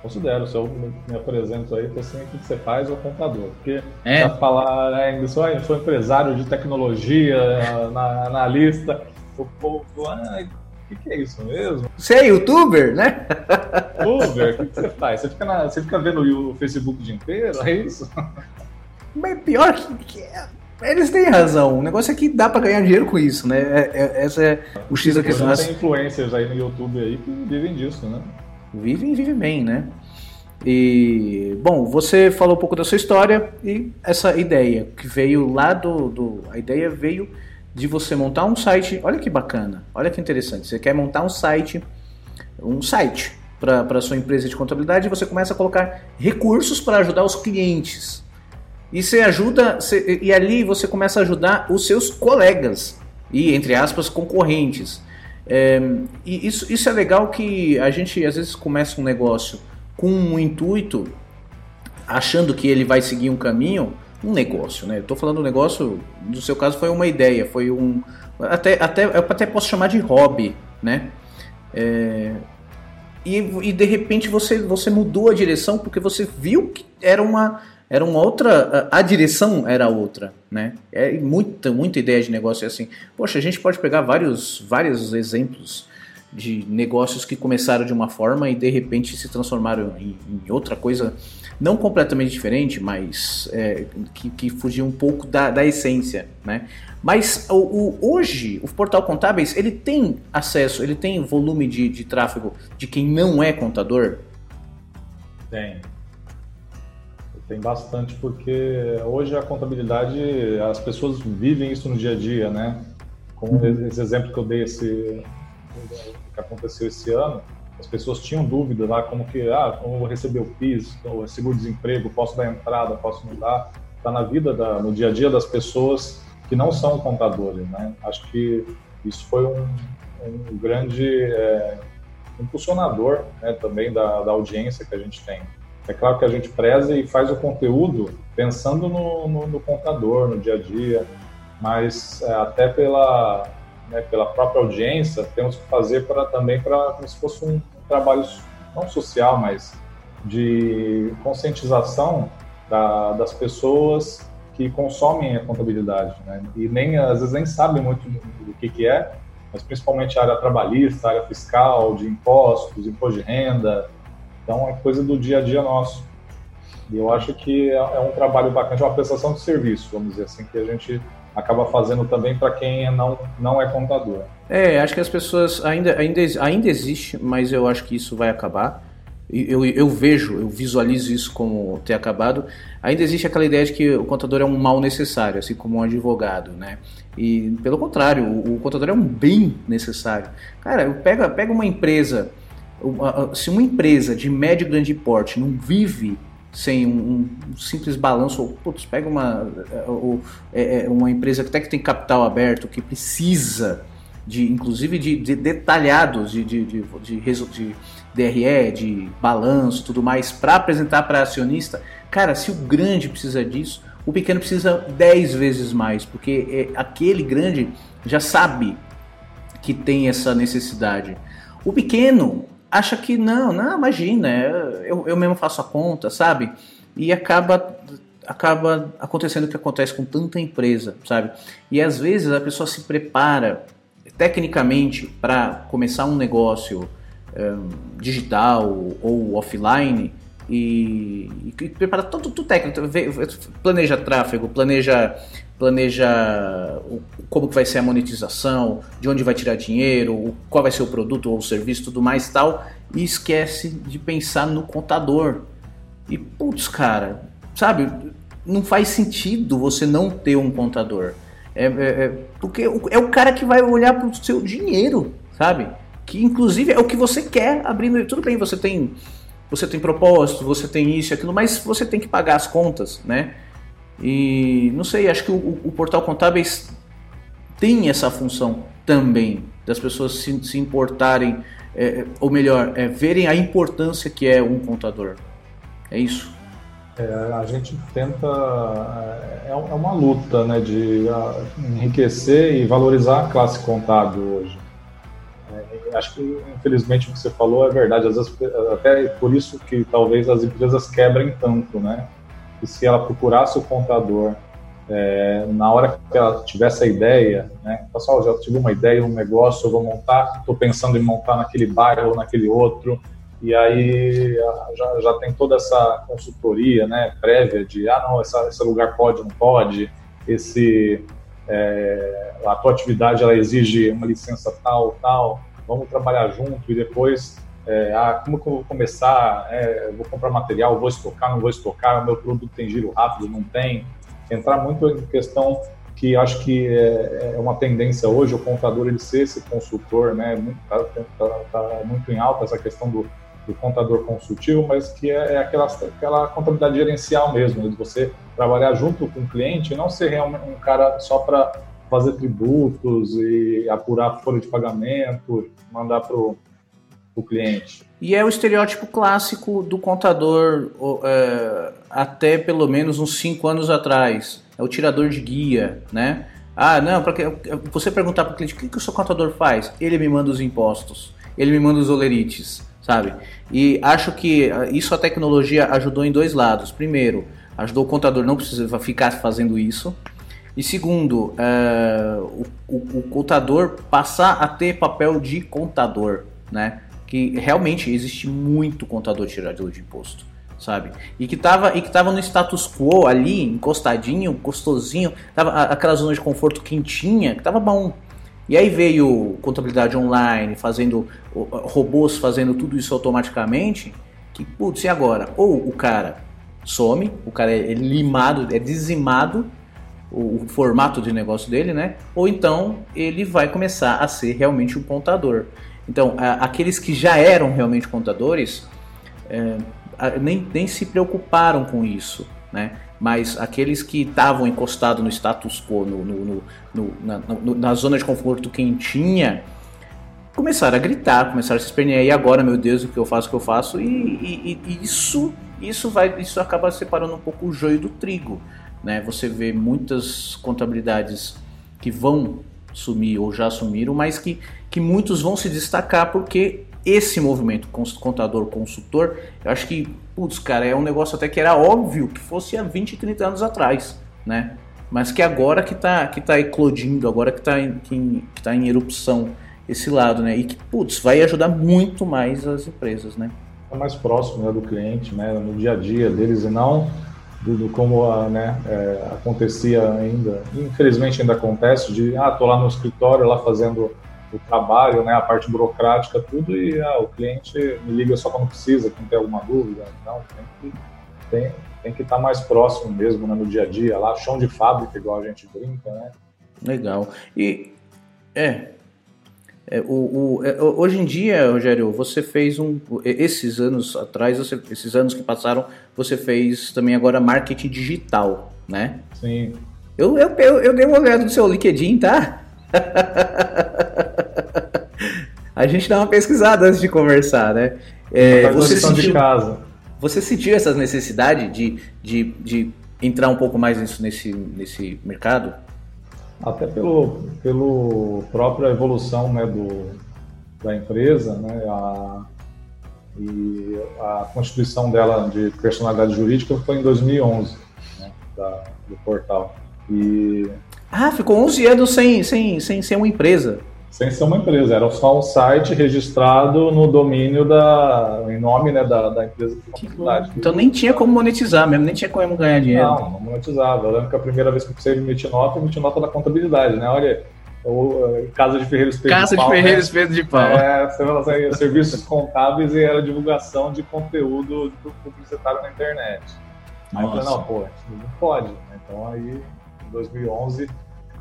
Considero, se eu me apresento aí, assim, o que você faz é o contador. Porque é. falar né, ainda sou, sou empresário de tecnologia, analista, o povo, ah, que, que é isso mesmo? Você é youtuber, né? Youtuber? O que, você faz? Você fica, na, você fica vendo o Facebook o dia inteiro? É isso? Mas pior que, é, eles têm razão. O negócio é que dá para ganhar dinheiro com isso, né? É, é, essa é o X da questão. Tem influencers aí no YouTube aí que vivem disso, né? Vivem e vivem bem, né? E, bom, você falou um pouco da sua história e essa ideia que veio lá do. do a ideia veio de você montar um site. Olha que bacana, olha que interessante. Você quer montar um site, um site para sua empresa de contabilidade e você começa a colocar recursos para ajudar os clientes. E você ajuda, você, e ali você começa a ajudar os seus colegas e, entre aspas, concorrentes. É, e isso, isso é legal que a gente às vezes começa um negócio com um intuito, achando que ele vai seguir um caminho, um negócio, né? Tô falando um negócio, no seu caso foi uma ideia, foi um. Até, até, eu até posso chamar de hobby, né? É, e, e de repente você, você mudou a direção porque você viu que era uma, era uma outra. A, a direção era outra, né? É muita, muita ideia de negócio é assim. Poxa, a gente pode pegar vários, vários exemplos de negócios que começaram de uma forma e de repente se transformaram em, em outra coisa não completamente diferente, mas é, que, que fugia um pouco da, da essência, né? Mas o, o, hoje o portal contábeis ele tem acesso, ele tem volume de, de tráfego de quem não é contador? Tem. Tem bastante, porque hoje a contabilidade, as pessoas vivem isso no dia a dia, né? Como uhum. esse exemplo que eu dei, esse, que aconteceu esse ano, as pessoas tinham dúvida lá, como que, ah, como eu vou receber o PIS, o seguro-desemprego, posso dar entrada, posso mudar. Está na vida, da, no dia a dia das pessoas que não são contadores, né? Acho que isso foi um, um grande é, impulsionador né, também da, da audiência que a gente tem. É claro que a gente preza e faz o conteúdo pensando no, no, no contador, no dia a dia, mas é, até pela né, pela própria audiência, temos que fazer para também para como se fosse um trabalho não social, mas de conscientização da, das pessoas que consomem a contabilidade, né? E nem às vezes nem sabem muito do que que é, mas principalmente a área trabalhista, a área fiscal, de impostos, imposto de renda. Então é coisa do dia a dia nosso. E eu acho que é, é um trabalho bacana, é uma prestação de serviço, vamos dizer assim, que a gente acaba fazendo também para quem não, não é contador. É, acho que as pessoas ainda, ainda, ainda existe, mas eu acho que isso vai acabar. Eu, eu vejo, eu visualizo isso como ter acabado. Ainda existe aquela ideia de que o contador é um mal necessário, assim como um advogado, né? E pelo contrário, o, o contador é um bem necessário. Cara, pega, pega uma empresa, se uma empresa de médio e grande porte não vive sem um, um simples balanço, ou putz, pega uma, ou, é, é, uma empresa que até que tem capital aberto, que precisa de, inclusive, de, de detalhados de, de, de, de, de DRE, de balanço tudo mais, para apresentar para acionista, cara, se o grande precisa disso, o pequeno precisa 10 vezes mais, porque é, aquele grande já sabe que tem essa necessidade. O pequeno acha que não, não, imagina, eu, eu mesmo faço a conta, sabe? E acaba acaba acontecendo o que acontece com tanta empresa, sabe? E às vezes a pessoa se prepara tecnicamente para começar um negócio um, digital ou offline e, e prepara todo o técnico, planeja tráfego, planeja planeja como que vai ser a monetização, de onde vai tirar dinheiro, qual vai ser o produto ou o serviço, tudo mais tal, e esquece de pensar no contador. E putz, cara, sabe, não faz sentido você não ter um contador. É, é, é, porque é o cara que vai olhar para o seu dinheiro, sabe? Que inclusive é o que você quer abrindo. Tudo bem, você tem você tem propósito, você tem isso e aquilo, mas você tem que pagar as contas, né? E não sei, acho que o, o portal contábeis tem essa função também das pessoas se, se importarem, é, ou melhor, é, verem a importância que é um contador. É isso. É, a gente tenta. É, é uma luta né, de enriquecer e valorizar a classe contábil hoje. É, acho que, infelizmente, o que você falou é verdade. Às vezes, até por isso que talvez as empresas quebrem tanto, né? E se ela procurasse o contador é, na hora que ela tivesse a ideia, né? Pessoal, já tive uma ideia, um negócio, eu vou montar, estou pensando em montar naquele bairro ou naquele outro e aí já, já tem toda essa consultoria né, prévia de, ah, não, essa, esse lugar pode, não pode, esse, é, a tua atividade ela exige uma licença tal, tal, vamos trabalhar junto e depois, é, ah, como que eu vou começar, é, vou comprar material, vou estocar, não vou estocar, o meu produto tem giro rápido, não tem, entrar muito em questão que acho que é, é, uma tendência hoje o contador ele ser esse consultor, né? Está tá, tá muito em alta essa questão do do contador consultivo, mas que é, é aquela, aquela contabilidade gerencial mesmo, de você trabalhar junto com o cliente, não ser realmente um cara só para fazer tributos e apurar folha de pagamento, mandar para o cliente. E é o estereótipo clássico do contador é, até pelo menos uns cinco anos atrás. É o tirador de guia, né? Ah, não, porque você perguntar para o cliente o que, que o seu contador faz? Ele me manda os impostos, ele me manda os olerites sabe? E acho que ah, isso a tecnologia ajudou em dois lados. Primeiro, ajudou o contador não precisar ficar fazendo isso. E segundo, uh, o, o, o, contador passar a ter papel de contador, né? Que realmente existe muito contador tirador de imposto, sabe? E que tava, e que tava no status quo ali, encostadinho, gostosinho, tava aquela zona de conforto quentinha, que tava bom, e aí veio contabilidade online, fazendo robôs fazendo tudo isso automaticamente, que putz, e agora? Ou o cara some, o cara é limado, é dizimado o, formato de negócio dele, né? Ou então ele vai começar a ser realmente um contador. Então, aqueles que já eram realmente contadores é, nem, nem se preocuparam com isso, né? mas aqueles que estavam encostados no status quo, no, no, no, na, na, zona de conforto quentinha, começaram a gritar, começaram a se espernear. E agora, meu Deus, o que eu faço, o que eu faço? E, e, e, isso, isso, vai, isso acaba separando um pouco o joio do trigo. Né? Você vê muitas contabilidades que vão sumir ou já sumiram, mas que, que muitos vão se destacar porque esse movimento contador consultor, eu acho que, putz, cara, é um negócio até que era óbvio que fosse há 20, 30 anos atrás, né? Mas que agora que está que tá eclodindo, agora que está em, que, tá em erupção esse lado, né? E que, putz, vai ajudar muito mais as empresas, né? É mais próximo né, do cliente, né? No dia a dia deles e não do, do como a, né, é, acontecia ainda, infelizmente ainda acontece, de, ah, tô lá no escritório, lá fazendo o trabalho, né, a parte burocrática, tudo, e ah, o cliente me liga só quando precisa, quando tem alguma dúvida. Não, tem que, tem, tem que estar mais próximo mesmo né, no dia a dia, lá, chão de fábrica, igual a gente brinca, né? Legal. E, é, é, o, o, é, hoje em dia, Rogério, você fez um. Esses anos atrás, você, esses anos que passaram, você fez também agora marketing digital, né? Sim. Eu, eu, eu, eu dei uma olhada no seu LinkedIn, tá? a gente dá uma pesquisada antes de conversar, né? É, você, sentiu, de casa. você sentiu essa necessidade de, de, de entrar um pouco mais nisso, nesse, nesse mercado? Até pelo, pelo própria evolução né, do, da empresa, né, a, e a constituição dela de personalidade jurídica foi em 2011, né, da, do portal. E... Ah, ficou 11 anos sem, sem, sem ser uma empresa sem ser uma empresa, era só um site registrado no domínio da, em nome né, da, da empresa contabilidade. Então nem tinha como monetizar mesmo, nem tinha como ganhar dinheiro. Não, não monetizava. Eu lembro que a primeira vez que eu precisei emitir nota, eu emiti nota da contabilidade, né? Olha, o, Casa de Ferreira Espeto Casa de, pau, de Ferreira né? Espeto de Pau. É, assim, serviços contábeis e era divulgação de conteúdo publicitário na internet. Aí eu falei, não, pô, não pode. Então aí, em 2011,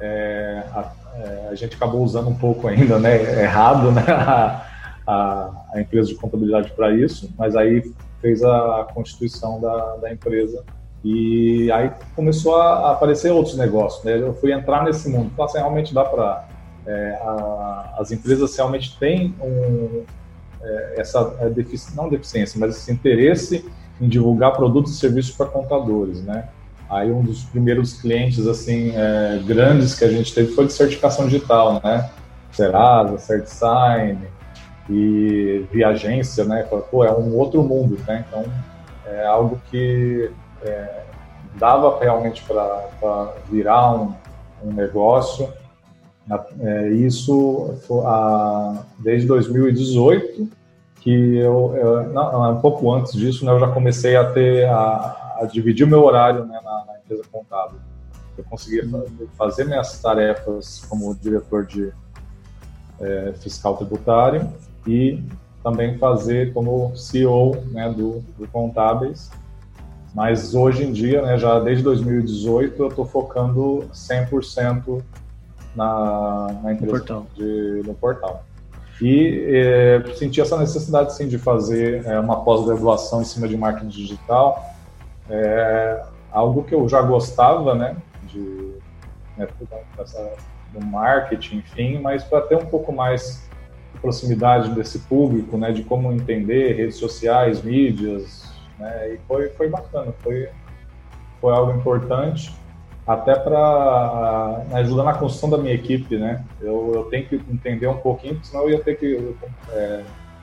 é, a, é, a, gente acabou usando um pouco ainda, né, errado, né, a, a, empresa de contabilidade para isso, mas aí fez a constituição da, da empresa e aí começou a aparecer outros negócios, né? Eu fui entrar nesse mundo, então assim, realmente dá para é, as empresas realmente têm um, é, essa é, defici não deficiência, mas esse interesse em divulgar produtos e serviços para contadores, né? Aí um dos primeiros clientes assim é, grandes que a gente teve foi de certificação digital, né? Serasa, CertSign e via agência, né? Pô, é um outro mundo, né? Então é algo que é, dava realmente para virar um, um negócio. É, isso a, desde 2018 que eu, eu não, um pouco antes disso, né, eu já comecei a ter a, a dividir o meu horário né, na, na, empresa contábil. Eu conseguia fazer minhas tarefas como diretor de é, fiscal tributário e também fazer como CEO né, do, do Contábeis. Mas hoje em dia, né, já desde 2018, eu estou focando 100% na, na empresa portal. De, no portal. E é, senti essa necessidade, sim, de fazer é, uma pós-graduação em cima de marketing digital, é algo que eu já gostava, né, de né, do marketing, enfim, mas para ter um pouco mais de proximidade desse público, né, de como entender redes sociais, mídias, né, e foi foi bacana, foi foi algo importante até para ajudar na construção da minha equipe, né? Eu, eu tenho que entender um pouquinho, senão eu ia ter que é,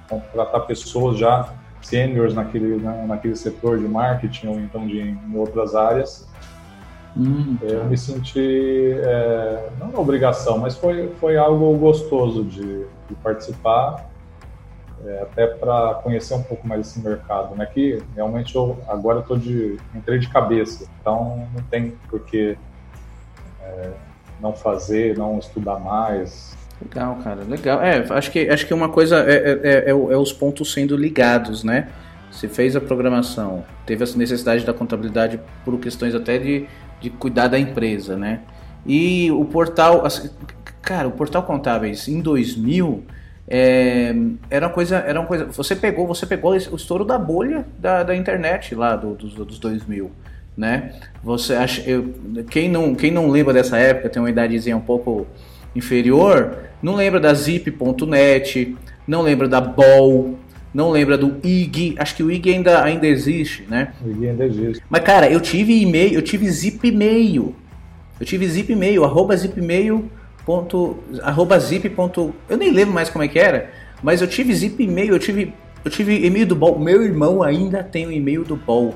contratar pessoas já seniors naquele, na, naquele setor de marketing ou então de, em outras áreas. Hum, tá. Eu me senti, é, não na obrigação, mas foi, foi algo gostoso de, de participar, é, até para conhecer um pouco mais esse mercado, né? Que realmente eu agora eu de entrei de cabeça, então não tem por que é, não fazer, não estudar mais, Legal, cara, legal. É, acho que, acho que uma coisa é, é, é, é, é os pontos sendo ligados, né? Você fez a programação, teve essa necessidade da contabilidade por questões até de, de cuidar da empresa, né? E o portal, cara, o portal contábeis em 2000 é, era uma coisa, era uma coisa. Você pegou, você pegou o estouro da bolha da, da internet lá do, dos, dos 2000, né? Você acha, eu, quem não, quem não lembra dessa época tem uma idadezinha um pouco inferior, não lembra da zip.net, não lembra da Ball, não lembra do IG, acho que o IG ainda, ainda existe, né? O IG ainda existe. Mas cara, eu tive e-mail, eu tive zip e-mail. Eu tive zip e-mail, arroba zip e-mail ponto, arroba zip ponto, eu nem lembro mais como é que era, mas eu tive zip e-mail, eu tive, eu tive e-mail do Ball. Meu irmão ainda tem o e-mail do Ball.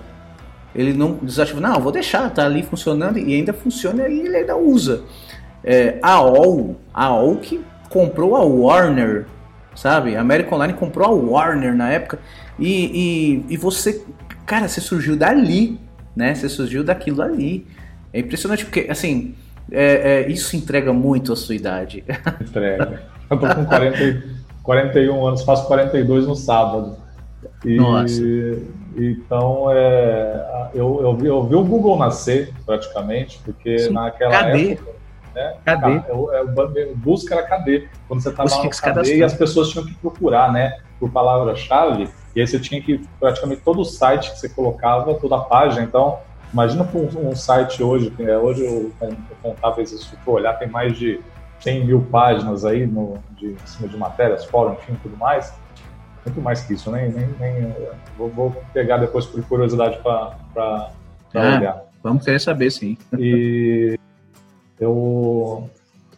Ele não desativou, não, vou deixar, tá ali funcionando e ainda funciona e ele ainda usa é, a AOL, a AOL que comprou a Warner, sabe? A American Online comprou a Warner na época e, e, e você, cara, você surgiu dali, né? Você surgiu daquilo ali. É impressionante porque, assim, é, é, isso entrega muito a sua idade. Entrega. Eu tô com 40, 41 anos, faço 42 no sábado. E, Nossa. Então, é, eu, eu, vi, eu vi o Google nascer, praticamente, porque Sim. naquela Cadê? época né? Cadê? É, é, o, busca era cadê? Quando você estava no cadê e as pessoas tinham que procurar, né? Por palavra-chave, e aí você tinha que, praticamente todo o site que você colocava, toda a página, então, imagina um, um site hoje, é, hoje o, o Contáveis, se for olhar, tem mais de 100 mil páginas aí no, de, em cima de matérias, fórum, enfim, tudo mais. Muito mais que isso, nem, nem, nem vou, vou, pegar depois por curiosidade para ah, olhar. Vamos querer saber, sim. E eu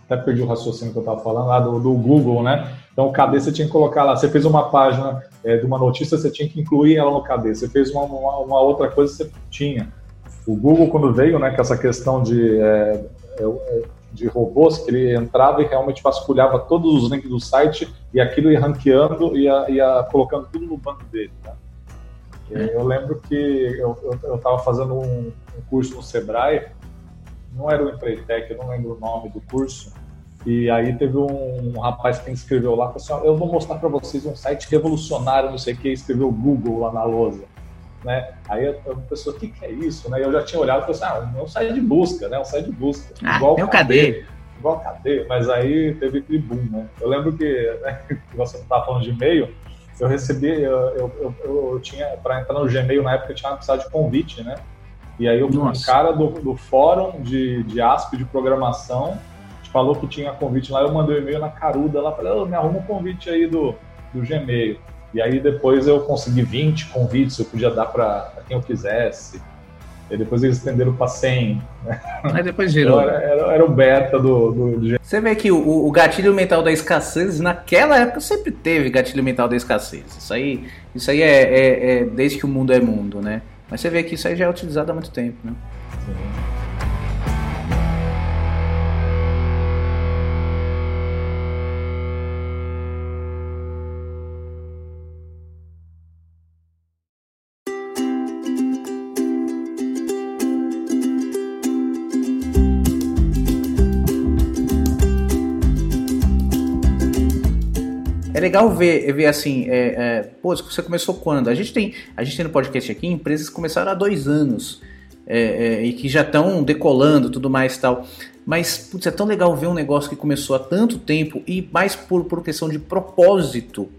até perdi o raciocínio que eu estava falando lá do, do, Google, né? Então, o KD você tinha que colocar lá. Você fez uma página é, de uma notícia, você tinha que incluir ela no KD. Você fez uma, uma, uma, outra coisa, você tinha. O Google, quando veio, né, com essa questão de, é, é, de robôs, que ele entrava e realmente vasculhava todos os links do site e aquilo ia ranqueando e ia, ia colocando tudo no banco dele, né? Eu lembro que eu estava fazendo um, um curso no Sebrae não era o Empreitec, eu não lembro o nome do curso. E aí teve um, um rapaz que escreveu lá, falou assim, eu vou mostrar para vocês um site revolucionário, não sei o que, escreveu Google lá na lousa. Né? Aí a, pessoa, o que, que é isso? Né? Eu já tinha olhado e falei assim, ah, é um site de busca, né? Um site de busca. Ah, igual meu cadê? Igual cadê? Mas aí teve aquele boom, né? Eu lembro que, né, você estava falando de e-mail, eu recebi, eu, eu, eu, eu tinha, para entrar no Gmail na época, eu tinha precisado de convite, né? E aí um cara do, do fórum de, de ASP de programação falou que tinha convite lá, eu mandei um e-mail na caruda lá, falei, oh, me arruma um convite aí do, do Gmail. E aí depois eu consegui 20 convites, eu podia dar para quem eu quisesse. E depois eles estenderam para 100. Aí depois virou. Então, era, era, era, o beta do, do, do, Você vê que o, o, gatilho mental da escassez, naquela época sempre teve gatilho mental da escassez. Isso aí, isso aí é, é, é desde que o mundo é mundo, né? Mas você vê que isso aí já é utilizado há muito tempo, né? Sim. Legal ver, ver assim, é, é, pô, você começou quando? A gente tem, a gente tem no podcast aqui empresas que começaram há dois anos é, é, e que já estão decolando, tudo mais tal. Mas, putz, é tão legal ver um negócio que começou há tanto tempo e mais por, por questão de propósito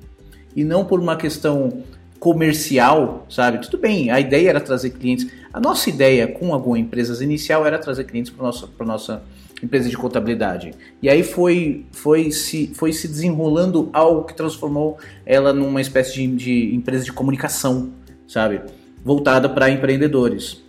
e não por uma questão comercial, sabe? Tudo bem, a ideia era trazer clientes. A nossa ideia com alguma empresa inicial era trazer clientes para nossa para nossa empresa de contabilidade. E aí foi, foi, se, foi se desenrolando algo que transformou ela numa espécie de, de empresa de comunicação, sabe? Voltada para empreendedores.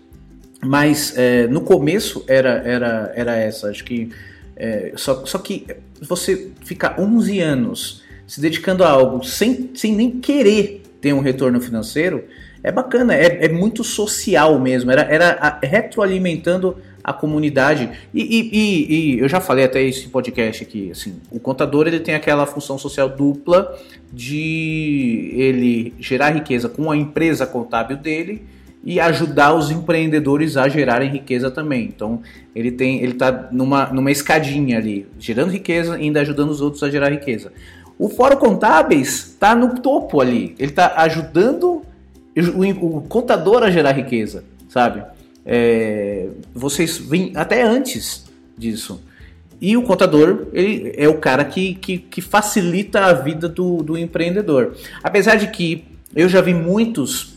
Mas é, no começo era, era, era essa, acho que. É, só, só que você ficar 11 anos se dedicando a algo sem, sem nem querer ter um retorno financeiro é bacana, é, é muito social mesmo, era, era retroalimentando a comunidade. E, e, e, eu já falei até esse podcast aqui, assim, o contador ele tem aquela função social dupla de ele gerar riqueza com a empresa contábil dele e ajudar os empreendedores a gerarem riqueza também. Então ele tem, ele está numa, numa escadinha ali, gerando riqueza e ainda ajudando os outros a gerar riqueza. O Fórum Contábeis está no topo ali, ele está ajudando o, o contador a gerar riqueza, sabe? É, vocês vêm até antes disso. E o contador ele é o cara que, que, que facilita a vida do, do, empreendedor. Apesar de que eu já vi muitos,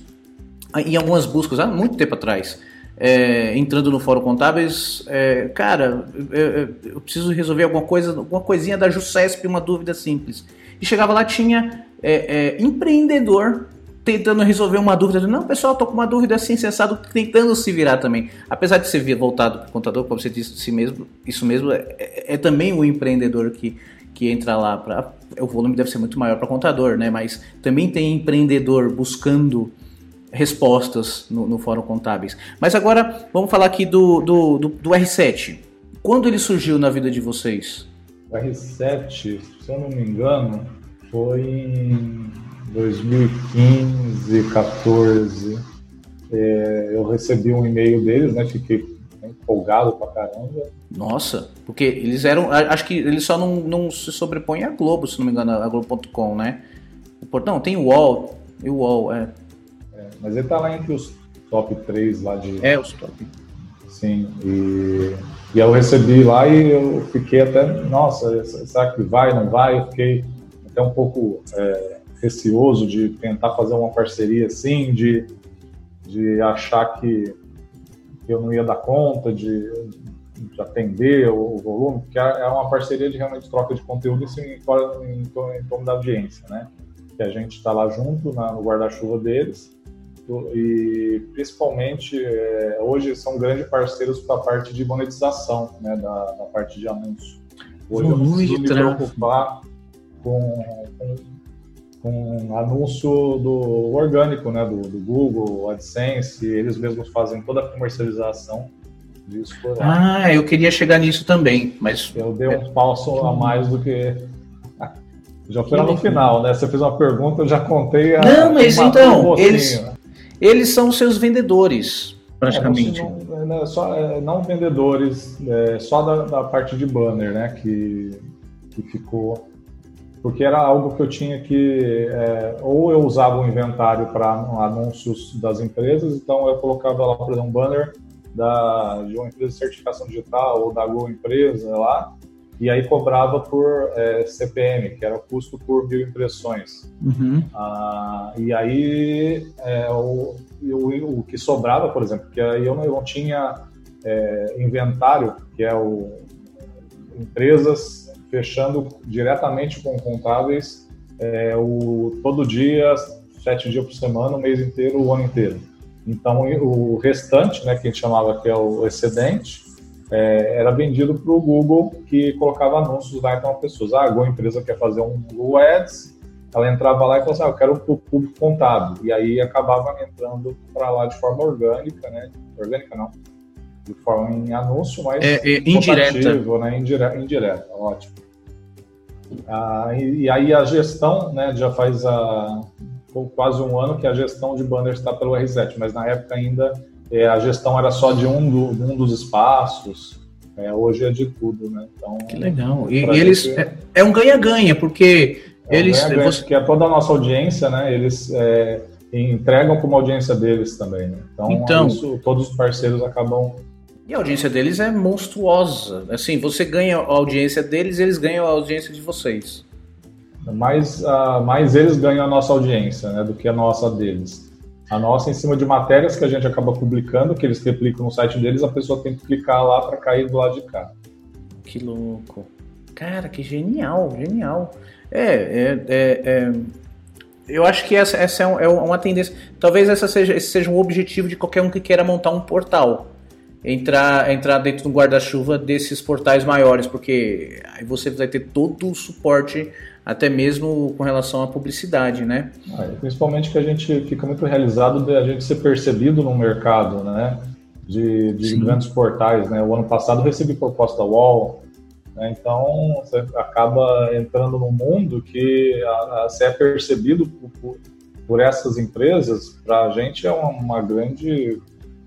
em algumas buscas, há muito tempo atrás, é, entrando no Fórum Contábeis, é, cara, eu, eu, preciso resolver alguma coisa, alguma coisinha da Jusesp, uma dúvida simples. E chegava lá, tinha é, é empreendedor tentando resolver uma dúvida. Não, pessoal, tô com uma dúvida assim, sensado, tentando se virar também. Apesar de ser voltado para o contador, como você disse, si mesmo, isso mesmo é, é, é, também o empreendedor que, que entra lá para. O volume deve ser muito maior para contador, né? Mas também tem empreendedor buscando respostas no, no Fórum Contábeis. Mas agora vamos falar aqui do, do, do, do R7. Quando ele surgiu na vida de vocês? O R7, se eu não me engano, foi em 2015, 14, é, eu recebi um e-mail deles, né? Fiquei empolgado pra caramba. Nossa, porque eles eram. Acho que eles só não, não se sobrepõem a Globo, se não me engano, a Globo.com, né? Não, tem o UOL, e o UOL, é. é. Mas ele tá lá entre os top 3 lá de. É, os top. Sim, e, e eu recebi lá e eu fiquei até, nossa, será que vai, não vai? Eu fiquei até um pouco. É, receoso de tentar fazer uma parceria assim, de, de achar que eu não ia dar conta de, de atender o, volume, porque é, é uma parceria de realmente troca de conteúdo em, em, em, em torno da audiência, né? Que a gente está lá junto na, no guarda-chuva deles e principalmente é, hoje são grandes parceiros para a parte de monetização, né, da, da parte de anúncio. Hoje eu preciso me preocupar com, com, com anúncio do orgânico, né, do, do Google, AdSense, eles mesmos fazem toda a comercialização disso por lá. Ah, eu queria chegar nisso também, mas... Eu dei um passo a mais do que... Já foi lá no final, né? Você fez uma pergunta, eu já contei a... Não, mas então, eles, eles são seus vendedores, praticamente. É, não, não, só, é, não vendedores, é, só da, da, parte de banner, né? Que, que ficou porque era algo que eu tinha que é, ou eu usava o inventário para anúncios das empresas, então eu colocava lá, por exemplo, um banner da, de uma empresa de certificação digital ou da Go Empresa lá, e aí cobrava por é, CPM, que era o custo por mil impressões. Uhum. Ah, e aí é, o, o, o, que sobrava, por exemplo, que aí eu não, eu não tinha é, inventário, que é o empresas fechando diretamente com contábeis é, o, todo dia, sete dias por semana, o mês inteiro, o ano inteiro. Então, o restante, né, que a gente chamava que é o excedente, é, era vendido para o Google, que colocava anúncios lá. Então, pessoas, ah, alguma empresa quer fazer um Google Ads, ela entrava lá e falava assim, ah, eu quero o público contábil. E aí acabava entrando para lá de forma orgânica, né? Orgânica não, de forma em anúncio, mas é, é indireta. Né? Indireta, indireta, ótimo. Ah, e, e, aí a gestão, né, já faz a, quase um ano que a gestão de banners está pelo R7, mas na época ainda é, a gestão era só de um, do, um dos espaços, é, hoje é de tudo, né? Então, que legal. E, e eles é, é, um ganha-ganha, porque é eles. Um ganha -ganha, você... Que é toda a nossa audiência, né? Eles é, entregam como audiência deles também. Né? Então, então isso, todos os parceiros acabam e a audiência deles é monstruosa. Assim, você ganha a audiência deles, eles ganham a audiência de vocês. Mais, uh, mais eles ganham a nossa audiência, né, do que a nossa deles. A nossa em cima de matérias que a gente acaba publicando, que eles replicam no site deles, a pessoa tem que clicar lá para cair do lado de cá. Que louco. Cara, que genial, genial. É, é, é, é eu acho que essa, essa é, é uma tendência. Talvez essa seja, esse seja um objetivo de qualquer um que queira montar um portal entrar, entrar dentro do guarda-chuva desses portais maiores, porque aí você vai ter todo o suporte, até mesmo com relação à publicidade, né? Ah, principalmente que a gente fica muito realizado de a gente ser percebido no mercado, né? De, de grandes portais, né? O ano passado recebi proposta da UOL, né? então você acaba entrando num mundo que a, a, você é percebido por, por, por essas empresas, para a gente é uma, uma grande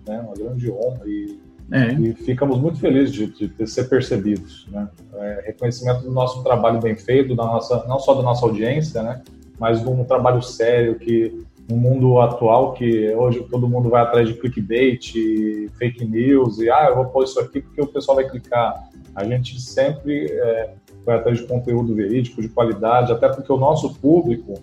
né, uma grande honra e é. E ficamos muito felizes de, de, ser percebidos. Né? É, reconhecimento do nosso trabalho bem feito, da nossa, não só da nossa audiência, né? mas de um trabalho sério que no mundo atual que hoje todo mundo vai atrás de clickbait, fake news e ah, eu vou pôr isso aqui porque o pessoal vai clicar. A gente sempre é, vai atrás de conteúdo verídico, de qualidade, até porque o nosso público,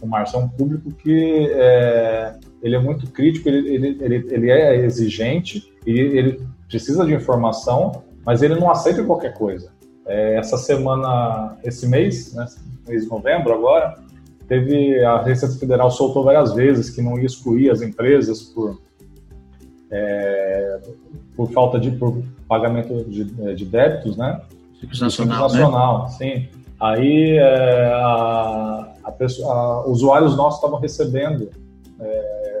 o Márcio, é um público que é, ele é muito crítico, ele, ele, ele, ele é exigente e ele precisa de informação, mas ele não aceita qualquer coisa. É, essa semana, esse mês, né, mês de novembro agora, teve a Receita Federal soltou várias vezes que não ia excluir as empresas por é, por falta de por pagamento de, de débitos, né? Simples Nacional, Simples Nacional, né? sim. Aí é, a, a pessoa, a, usuários nossos estavam recebendo é,